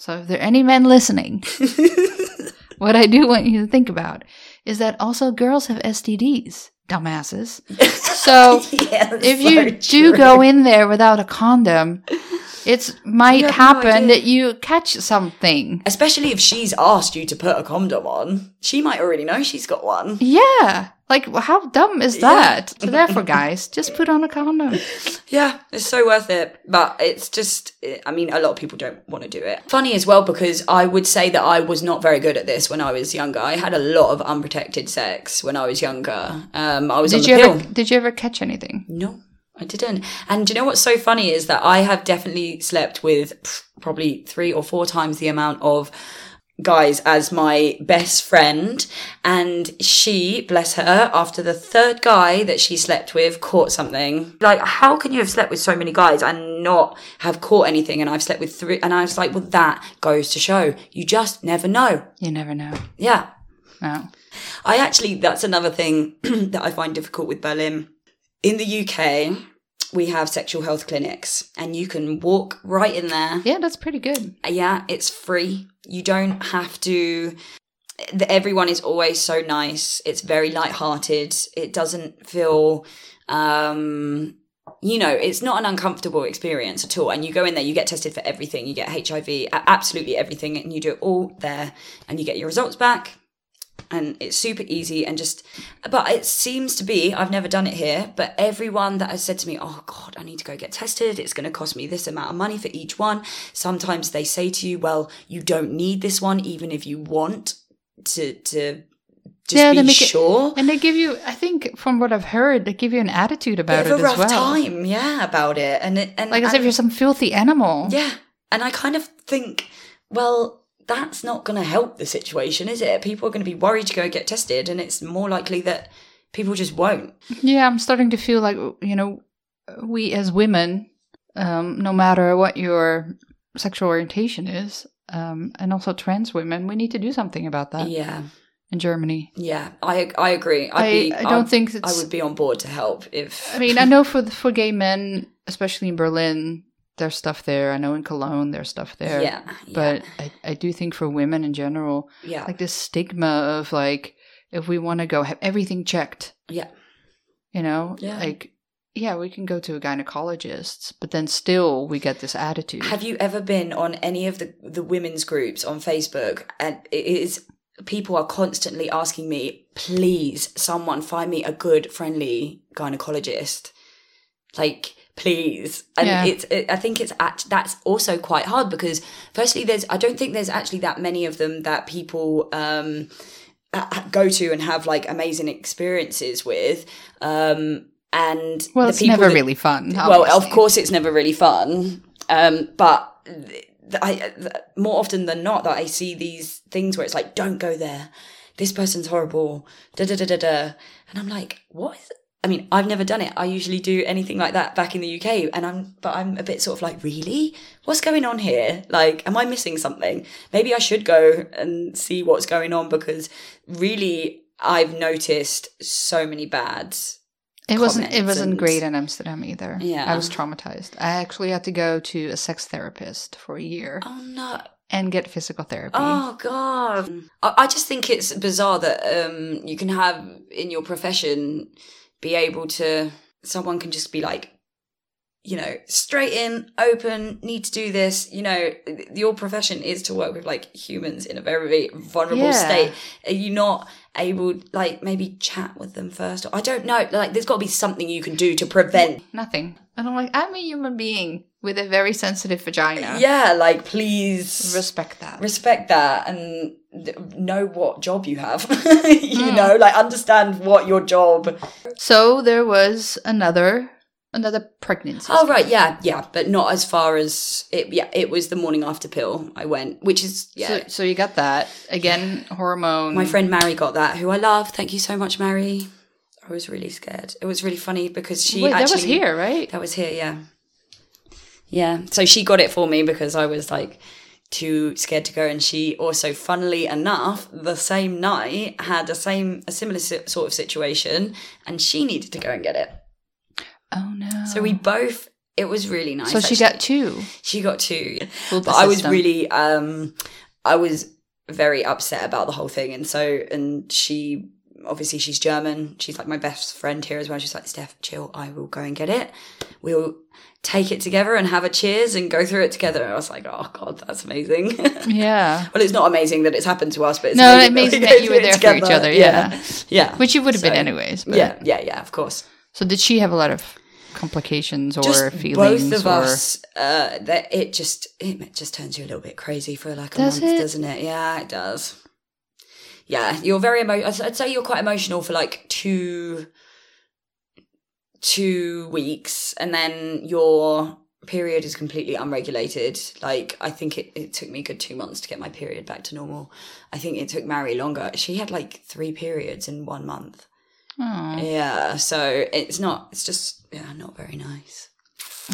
So, if there are any men listening, what I do want you to think about is that also girls have STDs, dumbasses. So, Yeah, if you do true. go in there without a condom, it might have no happen that you catch something. especially if she's asked you to put a condom on, she might already know she's got one. Yeah. Like, how dumb is Yeah. that? So, therefore, guys, just put on a condom. Yeah, it's so worth it. But it's just, I mean, a lot of people don't want to do it. Funny as well because I would say that I was not very good at this when I was younger. I had a lot of unprotected sex when I was younger. Um, I was on Did the you pill. ever? Did you ever catch anything? No, I didn't. And do you know what's so funny is that I have definitely slept with probably three or four times the amount of guys as my best friend. And she, bless her, after the third guy that she slept with, caught something. Like, how can you have slept with so many guys and not have caught anything? And I've slept with three. And I was like, well, that goes to show you just never know. You never know. Yeah. No. I actually, that's another thing that I find difficult with Berlin. In the UK, we have sexual health clinics and you can walk right in there. Yeah, that's pretty good. Yeah, it's free. You don't have to. the- Everyone is always so nice. It's very light-hearted. It doesn't feel, um, you know, it's not an uncomfortable experience at all. And you go in there, you get tested for everything. You get HIV, absolutely everything, and you do it all there, and you get your results back. And it's super easy and just, but it seems to be, I've never done it here, but everyone that has said to me, oh God, I need to go get tested. It's going to cost me this amount of money for each one. Sometimes they say to you, well, you don't need this one, even if you want to, to just Yeah, they be make it- sure. And they give you, I think, from what I've heard, they give you an attitude about it a as rough well. time, yeah, about it. And it, and Like as and- if you're some filthy animal. Yeah. And I kind of think, well, that's not going to help the situation, is it? People are going to be worried to go get tested, and it's more likely that people just won't. Yeah, I'm starting to feel like you know, we as women, um, no matter what your sexual orientation is, um, and also trans women, we need to do something about that Yeah. in Germany. Yeah. I I agree. I'd I, be, I don't I'd- think I would be on board to help if. I mean, I know for the, for gay men, especially in Berlin, there's stuff there. I know in Cologne, there's stuff there. yeah. yeah, But I, I do think for women in general, yeah. like this stigma of like, if we want to go have everything checked, yeah. you know, Yeah. like yeah, we can go to a gynecologist, but then still we get this attitude. Have you ever been on any of the the women's groups on Facebook? And it is people are constantly asking me, please, someone find me a good, friendly gynecologist. Like, please. And Yeah. it's, it, I think it's act, that's also quite hard because, firstly, there's, I don't think there's actually that many of them that people, um, go to and have like amazing experiences with. Um, and well, it's never that- really fun. well, of course, it's never really fun. Um, but th- th- I, th- more often than not, that I see these things where it's like, "Don't go there. This person's horrible." Da da da da da. And I'm like, what is Is I mean, I've never done it. I usually do anything like that back in the UK, and I'm, but I'm a bit sort of like, really, what's going on here? Like, am I missing something? Maybe I should go and see what's going on because really, I've noticed so many bads. It wasn't. It wasn't and- great in Amsterdam either. Yeah. I was traumatized. I actually had to go to a sex therapist for a year Oh no! and get physical therapy. Oh god! I, just think it's bizarre that um, you can have in your profession be able to. Someone can just be like, you know, straight in, open, need to do this. You know, your profession is to work with like humans in a very vulnerable Yeah. state. Are you not able, like, maybe chat with them first? I don't know. Like, there's got to be something you can do to prevent. Nothing. And I'm like, I'm a human being with a very sensitive vagina. Yeah, like, please Respect that. respect that and know what job you have you Mm. know like understand what your job so there was another another pregnancy. oh right yeah yeah but not as far as it yeah it was the morning after pill i went which is yeah So, so you got that again. Hormone. my friend mary got that who i love thank you so much mary i was really scared it was really funny because she Wait, actually that was here, right? That was here, yeah. Yeah. So she got it for me because I was like too scared to go. And she also, funnily enough, the same night had a same, a similar sort of situation and she needed to go and get it. Oh no. So we both, it was really nice. So she actually. got two. she got two. But I was really, um, I was very upset about the whole thing. And so, and she, obviously she's German. She's like my best friend here as well. She's like, Steph, chill. I will go and get it. We'll take it together and have a cheers and go through it together. And I was like, oh God, that's amazing. Yeah. well, it's not amazing that it's happened to us, but it's No, amazing, amazing we that you were it there for each other, yeah. Yeah. Which you would have been anyways. But. Yeah. Yeah. Yeah. Of course. So did she have a lot of complications or just feelings? both of or... us uh that it just it just turns you a little bit crazy for like a Does month it? doesn't it yeah it does yeah you're very emo- I'd say you're quite emotional for like two two weeks and then your period is completely unregulated like i think it, it took me a good two months to get my period back to normal i think it took mary longer she had like three periods in one month Oh, yeah so it's not it's just yeah not very nice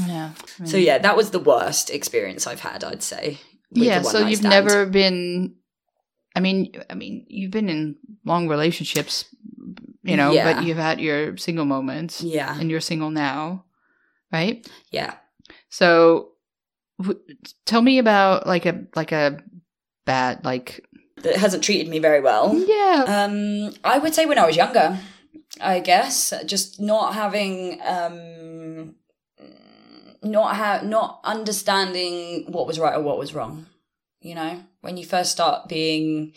yeah. so yeah, that was the worst experience I've had. I'd say. yeah. So you've stand. never been. I mean, I mean, you've been in long relationships, you know, Yeah. but you've had your single moments, Yeah, and you're single now, right? yeah. So, w- tell me about like a like a bad like That hasn't treated me very well. yeah Um, I would say when I was younger, I guess just not having um, not ha- not understanding what was right or what was wrong. You know, when you first start being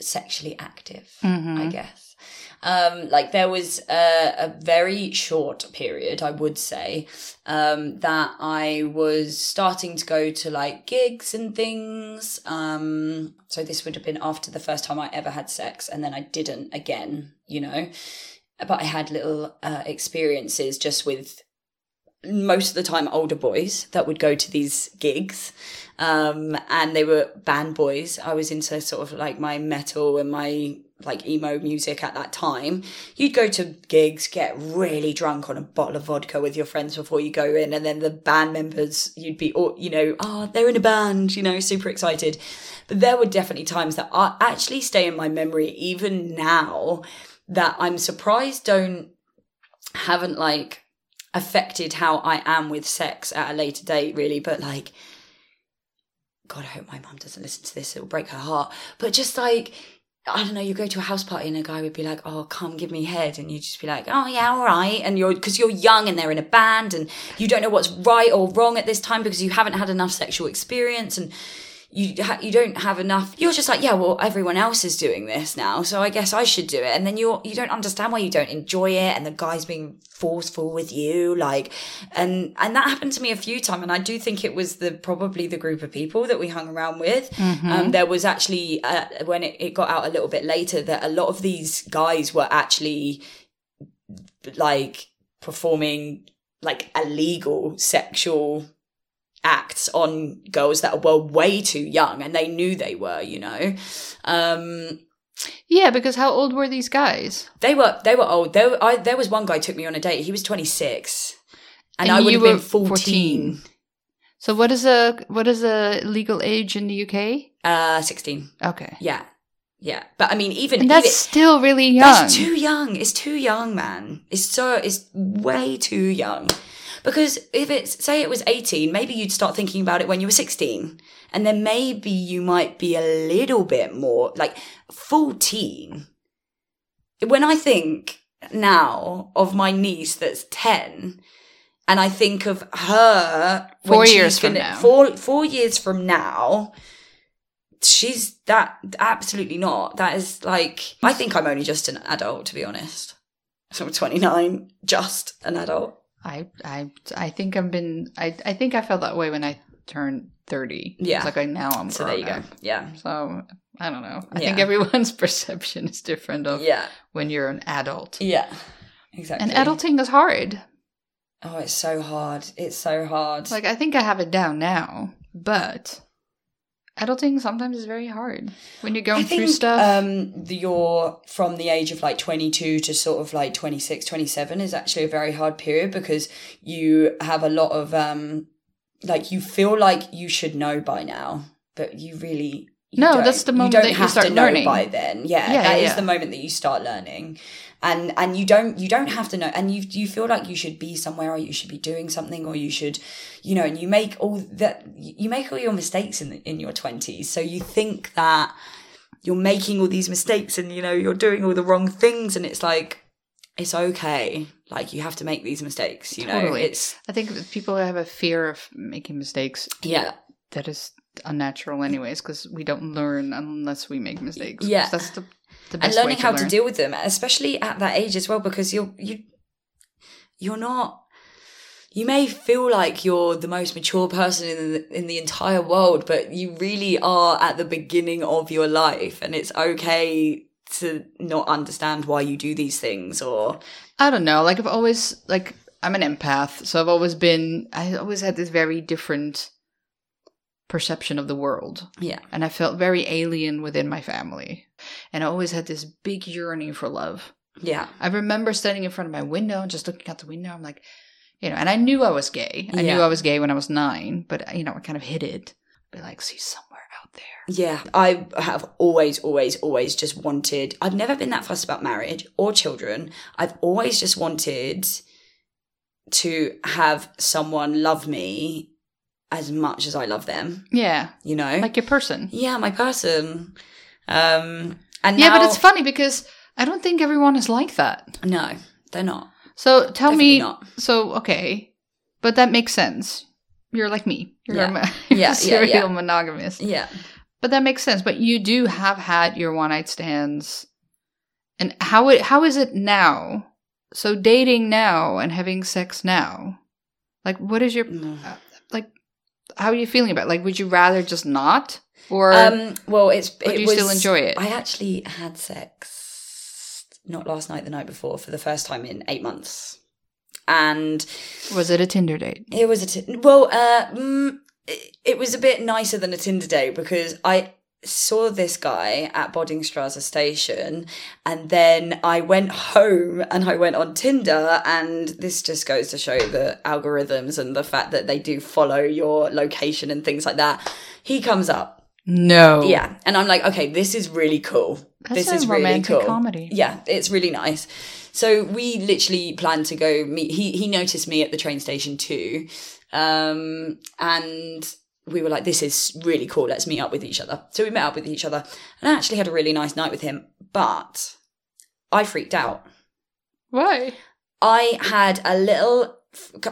sexually active, Mhm. I guess. Um, like there was a, a very short period, I would say, um, that I was starting to go to like gigs and things. Um, so this would have been after the first time I ever had sex, and then I didn't again, you know. But I had little uh, experiences just with most of the time older boys that would go to these gigs. Um and they were band boys. I was into sort of like my metal and my like emo music at that time. You'd go to gigs get really drunk on a bottle of vodka with your friends before you go in and then the band members you'd be all you know oh they're in a band you know super excited. But there were definitely times that are actually stay in my memory even now that i'm surprised don't haven't like affected how I am with sex at a later date, really. But like, God, I hope my mum doesn't listen to this. It will break her heart. But just like, I don't know, you go to a house party and a guy would be like, "Oh, come give me head," and you'd just be like, "Oh yeah, all right," and you're because you're young and they're in a band and you don't know what's right or wrong at this time because you haven't had enough sexual experience and you ha- you don't have enough. You're just like, yeah, well, everyone else is doing this now, so I guess I should do it. And then you're you don't understand why you don't enjoy it, and the guy's being forceful with you, like, and and that happened to me a few times, and I do think it was the probably the group of people that we hung around with. Um, there was actually uh, when it, it got out a little bit later that a lot of these guys were actually like performing like illegal sexual acts on girls that were way too young and they knew they were you know um Yeah, because how old were these guys? they were they were old there I, there was one guy took me on a date he was 26 and, And i would have been were 14, 14. So what is a what is a legal age in the UK? uh 16 Okay. yeah yeah but i mean even And that's even- still really young. That's too young. It's too young, man. It's so it's way too young. Because if it's say it was 18, maybe you'd start thinking about it when you were 16. And then maybe you might be a little bit more like 14. When I think now of my niece that's 10 and I think of her Four years from gonna- now. Four four years from now, she's that absolutely not. That is like I think I'm only just an adult to be honest. So I'm 29, just an adult. I I I think I've been I I think I felt that way when I turned thirty. Yeah. It's like I, now I'm So there you go. Yeah. So I don't know. I think everyone's perception is different of Yeah. when you're an adult. Yeah. Exactly. And adulting is hard. Oh, it's so hard. It's so hard. Like I think I have it down now, but adulting sometimes is very hard when you're going I think through stuff. um the, you're from the age of like 22 to sort of like 26 27 is actually a very hard period because you have a lot of um like you feel like you should know by now but you really you No, don't. that's the moment you don't that you have start to know learning. by then yeah, Yeah, that is yeah, yeah. the moment that you start learning and and you don't you don't have to know and you you feel like you should be somewhere or you should be doing something or you should you know and you make all that you make all your mistakes in the, in your 20s so you think that you're making all these mistakes and you know you're doing all the wrong things and it's like it's okay like you have to make these mistakes you know Totally. it's I think people have a fear of making mistakes yeah that is unnatural anyways because we don't learn unless we make mistakes. Yeah. That's the and learning way how learn. to deal with them especially at that age as well because you're you you're not you may feel like you're the most mature person in the, in the entire world but you really are at the beginning of your life and it's okay to not understand why you do these things or I don't know. Like I've always like I'm an empath, so I've always been I always had this very different perception of the world. yeah And I felt very alien within my family. And I always had this big yearning for love. yeah I remember standing in front of my window and just looking out the window. I'm like, you know, and I knew I was gay. I Yeah. knew I was gay when I was nine, but you know, I kind of hid it. Be like, see somewhere out there. Yeah, I have always, always, always just wanted. I've never been that fussed about marriage or children. I've always just wanted to have someone love me as much as I love them. Yeah, You know, like your person. yeah, my person. Um, and Yeah, but it's funny because I don't think everyone is like that. no, they're not. So tell Definitely me, not. so okay, but that makes sense. You're like me. You're Yeah. a, mo- Yeah, yeah, serial yeah. Yeah, But that makes sense. But you do have had your one night stands, and how it how is it now? So dating now and having sex now, like what is your No. like? How are you feeling about? It? Like, would you rather just not, or Um, well, it's. or it do you was, still enjoy it? I actually had sex not last night, the night before, for the first time in eight months, and was it a Tinder date? it was a t- well. Uh, mm, it, it was a bit nicer than a Tinder date because I saw this guy at Boddinstrasse station, and then I went home and I went on Tinder, and this just goes to show the algorithms and the fact that they do follow your location and things like that. He comes up. No. Yeah. And I'm like, okay, this is really cool. That's this a is really romantic cool. comedy. Yeah, it's really nice. So we literally planned to go meet he he noticed me at the train station too. Um and we were like, this is really cool. Let's meet up with each other. So we met up with each other and I actually had a really nice night with him, but I freaked out. Why? I had a little.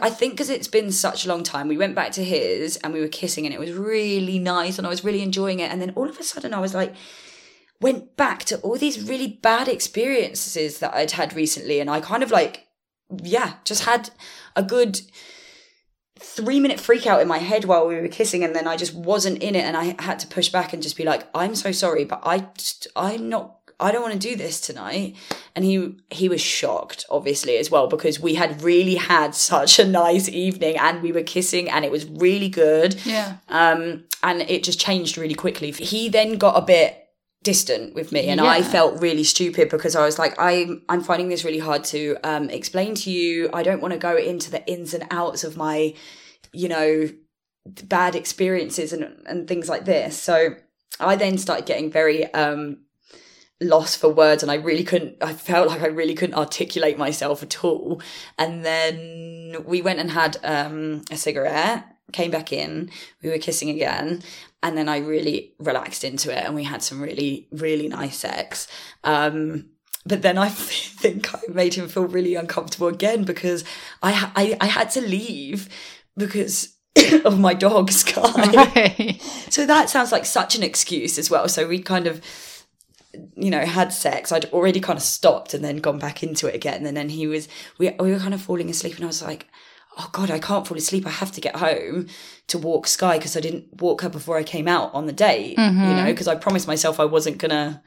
I think because it's been such a long time, we went back to his and we were kissing, and it was really nice, and I was really enjoying it. And then all of a sudden, I was like, went back to all these really bad experiences that I'd had recently, and I kind of like, yeah, just had a good three minute freak out in my head while we were kissing and then I just wasn't in it and I had to push back and just be like I'm so sorry but I just, I'm not I don't want to do this tonight. And he he was shocked, obviously, as well, because we had really had such a nice evening and we were kissing and it was really good. Yeah. Um, and it just changed really quickly. He then got a bit distant with me and I felt really stupid because I was like I'm I'm finding this really hard to um explain to you. I don't want to go into the ins and outs of my you know bad experiences and and things like this. So I then started getting very um lost for words and I really couldn't I felt like I really couldn't articulate myself at all. And then we went and had um a cigarette, came back in, we were kissing again, and then I really relaxed into it and we had some really, really nice sex. Um but then I think I made him feel really uncomfortable again because I I, I had to leave because of my dog Sky. Right. So that sounds like such an excuse as well. So we kind of, you know, had sex. I'd already kind of stopped and then gone back into it again. And then he was, we, we were kind of falling asleep and I was like, oh God, I can't fall asleep. I have to get home to walk Sky because I didn't walk her before I came out on the date, you know, because I promised myself I wasn't going to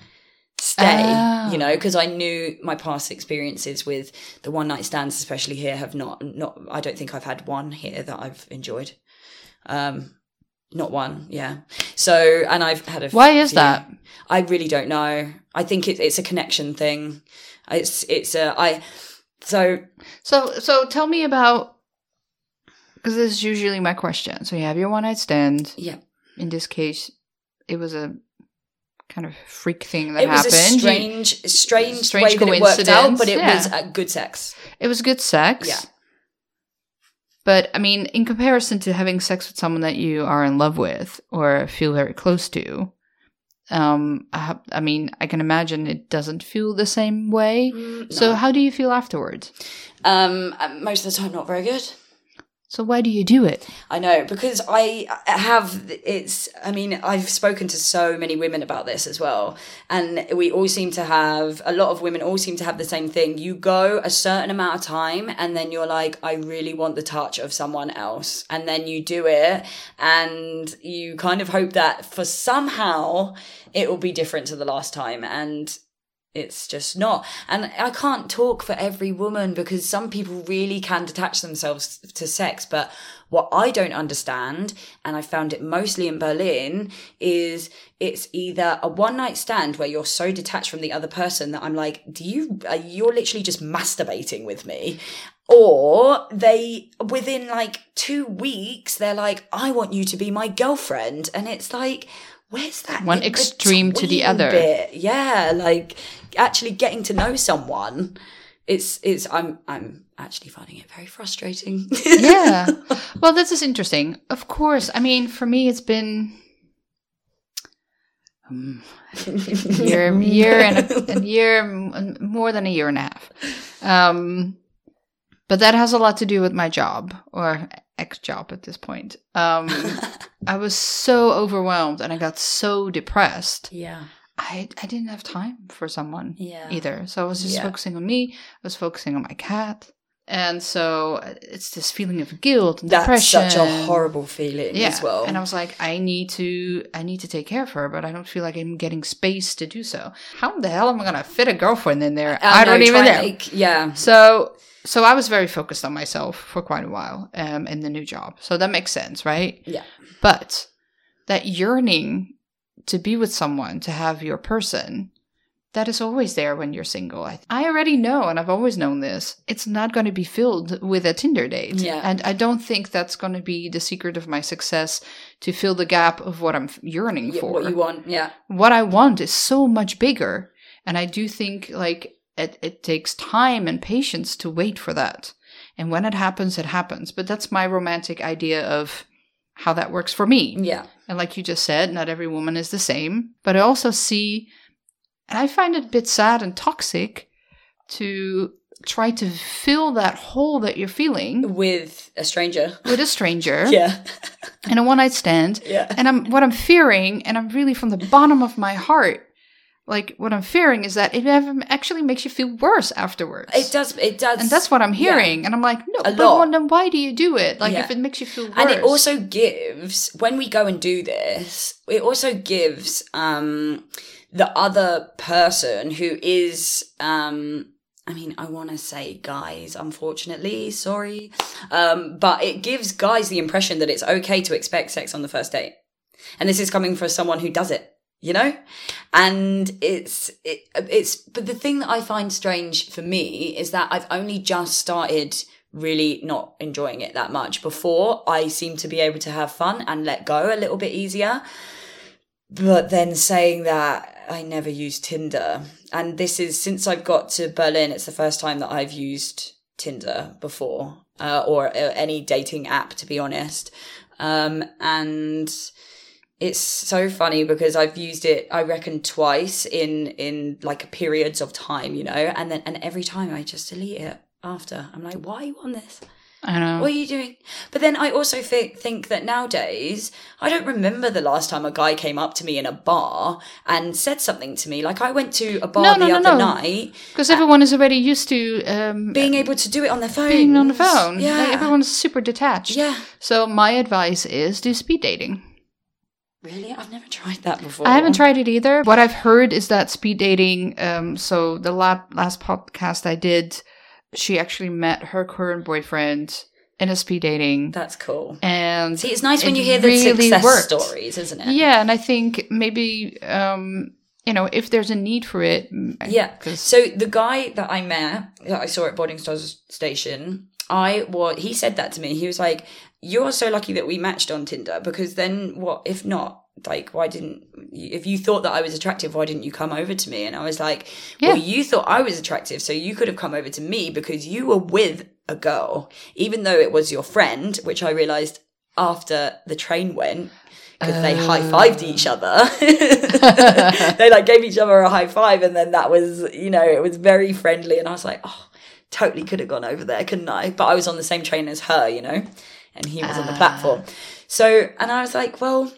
stay, Oh. you know, because I knew my past experiences with the one night stands, especially here, have not, not, I don't think I've had one here that I've enjoyed. Um, not one, yeah. So, and I've had a. Why is few. that? I really don't know. I think it, it's a connection thing. It's it's a I. So So so tell me about because this is usually my question. So you have your one night stand. yeah, In this case, it was a kind of freak thing that it was happened. a strange, strange, Strange way that it worked out, but it yeah. was uh, good sex. it was good sex. Yeah. But I mean, in comparison to having sex with someone that you are in love with or feel very close to, um, I, I mean, I can imagine it doesn't feel the same way. So, No. how do you feel afterwards? um, uh, most of the time, not very good. So, why do you do it? I know because I have it's I mean I've spoken to so many women about this as well and we all seem to have a lot of women all seem to have the same thing you go a certain amount of time and then you're like I really want the touch of someone else and then you do it and you kind of hope that for somehow it will be different to the last time and it's just not. And I can't talk for every woman because some people really can detach themselves to sex. But what I don't understand, and I found it mostly in Berlin, is it's either a one night stand where you're so detached from the other person that I'm like, do you, you're literally just masturbating with me. Or they, within like two weeks, they're like, I want you to be my girlfriend. And it's like, where's that One extreme to the other. bit? Yeah, like actually getting to know someone. It's it's I'm I'm actually finding it very frustrating. yeah. Well, this is interesting. Of course. I mean, for me, it's been um, year, year and a, a year, more than a year and a half. Um, but that has a lot to do with my job or ex job at this point. Um, I was so overwhelmed and I got so depressed. yeah. I, I didn't have time for someone Yeah. either. So I was just Yeah. focusing on me. I was focusing on my cat. And so uh, it's this feeling of guilt and That's depression. such a horrible feeling yeah. as well. And I was like, I need to I need to take care of her, but I don't feel like I'm getting space to do so. How the hell am I gonna fit a girlfriend in there? I, don't even know. make- yeah. So so I was very focused on myself for quite a while um, in the new job. So that makes sense, right? Yeah. But that yearning to be with someone, to have your person, that is always there when you're single. I, I already know, and I've always known this. It's not going to be filled with a Tinder date. Yeah. And I don't think that's going to be the secret of my success to fill the gap of what I'm yearning Yeah, for What you want, yeah. what I want is so much bigger. And I do think like it, it takes time and patience to wait for that. And when it happens, it happens. But that's my romantic idea of how that works for me. Yeah. And like you just said, not every woman is the same. But I also see, and I find it a bit sad and toxic to try to fill that hole that you're feeling With a stranger. with a stranger Yeah. and a one night stand. Yeah. And I'm what I'm fearing, and I'm really from the bottom of my heart, like what I'm fearing is that it actually makes you feel worse afterwards. It does. It does. and that's what I'm yeah. hearing. And I'm like, no, A but lot. then why do you do it? Like Yeah. if it makes you feel worse. and it also gives when we go and do this it also gives um the other person who is um I mean, I want to say guys, unfortunately, sorry. Um, but it gives guys the impression that it's okay to expect sex on the first date. And this is coming from someone who does it, you know? And it's, it, it's, but the thing that I find strange for me is that I've only just started really not enjoying it that much. Before, I seem to be able to have fun and let go a little bit easier. But then saying that, I never used Tinder. And this is since I've got to Berlin, it's the first time that I've used Tinder before, uh, or uh, any dating app, to be honest. Um, and it's so funny because I've used it, I reckon, twice in in like periods of time, you know, and then and every time I just delete it after. I'm like, why are you on this? I know. What are you doing? But then I also thi- think that nowadays, I don't remember the last time a guy came up to me in a bar and said something to me. Like I went to a bar No, the no, no, other no. night, Because everyone is already used to um, being able to do it on their phone. being on the phone. Yeah. Like, everyone's super detached. yeah. So my advice is do speed dating. Really? I've never tried that before. I haven't tried it either. What I've heard is that speed dating. Um, so the la- last podcast I did, she actually met her current boyfriend in a speed dating, That's cool. and See, it's nice when it you hear the really success worked. stories, isn't it? yeah, and I think maybe um, you know if there's a need for it. Yeah. 'cause- So the guy that I met, that I saw at Boddinstrasse Station, I was. He said that to me. He was like, "You are so lucky that we matched on Tinder because then what if not?" Like, why didn't if you thought that I was attractive, why didn't you come over to me? And I was like, well, you thought I was attractive, so you could have come over to me because you were with a girl, even though it was your friend, which I realized after the train went because they high fived oh. each other. they like gave each other a high five, and then that was, you know, it was very friendly. And I was like, oh, totally could have gone over there, couldn't I? But I was on the same train as her, you know, and he was on the Ah. platform. So, and I was like, well,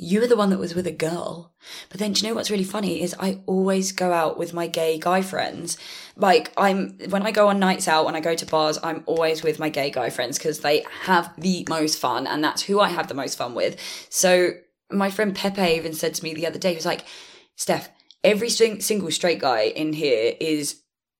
you were the one that was with a girl. But then, do you know what's really funny is I always go out with my gay guy friends. Like I'm when I go on nights out when I go to bars, I'm always with my gay guy friends because they have the most fun, and that's who I have the most fun with. So my friend Pepe even said to me the other day, he was like, "Steph, every sing- single straight guy in here is."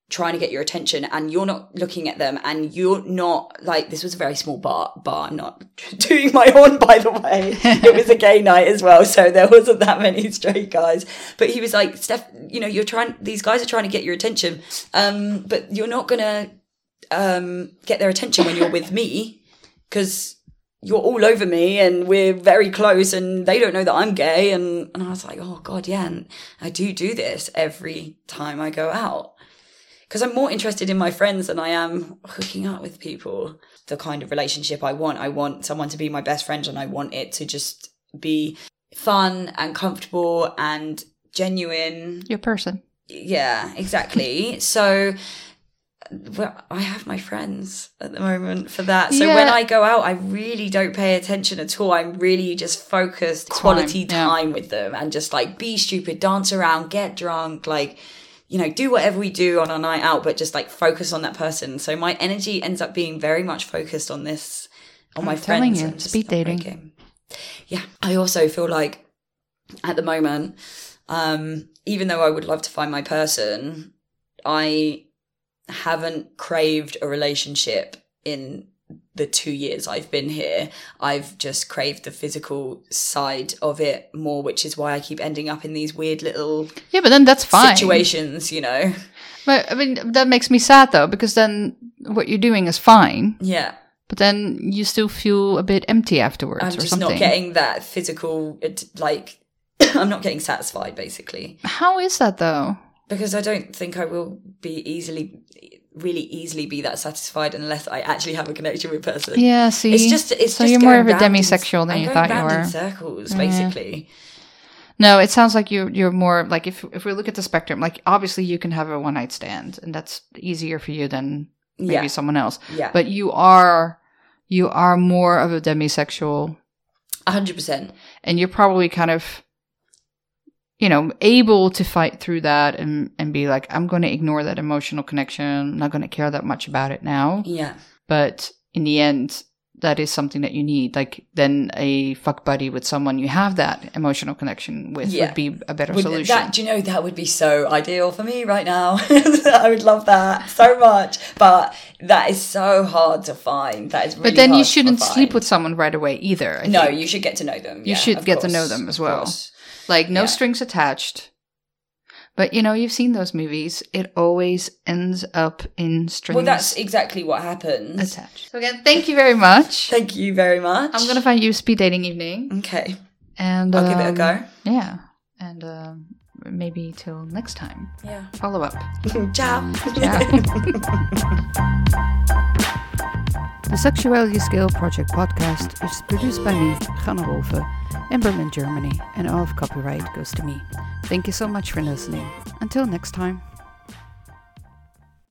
Trying to get your attention and you're not looking at them and you're not like this was a very small bar bar I'm not doing my horn by the way. It was a gay night as well so there wasn't that many straight guys. But he was like Steph you know you're trying these guys are trying to get your attention um but you're not gonna um get their attention when you're with me because you're all over me and we're very close and they don't know that I'm gay. And, and I was like oh god yeah and I do do this every time I go out because I'm more interested in my friends than I am hooking up with people. The kind of relationship I want, I want someone to be my best friend and I want it to just be fun and comfortable and genuine. your person. Yeah, exactly. so well, I have my friends at the moment for that. So when I go out, I really don't pay attention at all. I'm really just focused Time, quality yeah. time with them and just like be stupid, dance around, get drunk, like you know, do whatever we do on our night out, but just like focus on that person. So my energy ends up being very much focused on this, on my I'm telling friends. you, speed dating. Yeah. I also feel like at the moment, um, even though I would love to find my person, I haven't craved a relationship in the two years I've been here. I've just craved the physical side of it more, which is why I keep ending up in these weird little Yeah, but then that's fine. situations, you know? But I mean, that makes me sad though, because then what you're doing is fine, Yeah. but then you still feel a bit empty afterwards I'm or just something. not getting that physical, like, I'm not getting satisfied basically How is that though? because I don't think I will be easily really easily be that satisfied unless I actually have a connection with a person. Yeah, see, It's just it's so just you're more of a demisexual than I'm you thought you were. circles, basically. No, it sounds like you're you're more like if if we look at the spectrum, like obviously you can have a one night stand, and that's easier for you than maybe Yeah. someone else. Yeah, But you are you are more of a demisexual, hundred percent. and you're probably kind of you know able to fight through that and and be like, I'm going to ignore that emotional connection. I'm not going to care that much about it now. Yeah, But in the end. That is something that you need. Like then a fuck buddy with someone you have that emotional connection with Yeah. would be a better Would- solution. That, do you know that would be so ideal for me right now? I would love that so much, but that is so hard to find. That is, really But then you shouldn't sleep with someone right away either. I No, think. you should get to know them. You yeah, should get to know them as well. course. Like no yeah. strings attached. But you know, you've seen those movies. It always ends up in strings Well, that's exactly what happens. attached. So again, thank you very much. Thank you very much. I'm gonna find you a speed dating evening, Okay, and I'll give it a um, go. Yeah, and um, maybe till next time. Yeah. Follow up. Ciao. Ciao. The Sexuality Scale Project podcast is produced by me, Ganna Wolfe, in Berlin, Germany, and all of copyright goes to me. Thank you so much for listening. Until next time.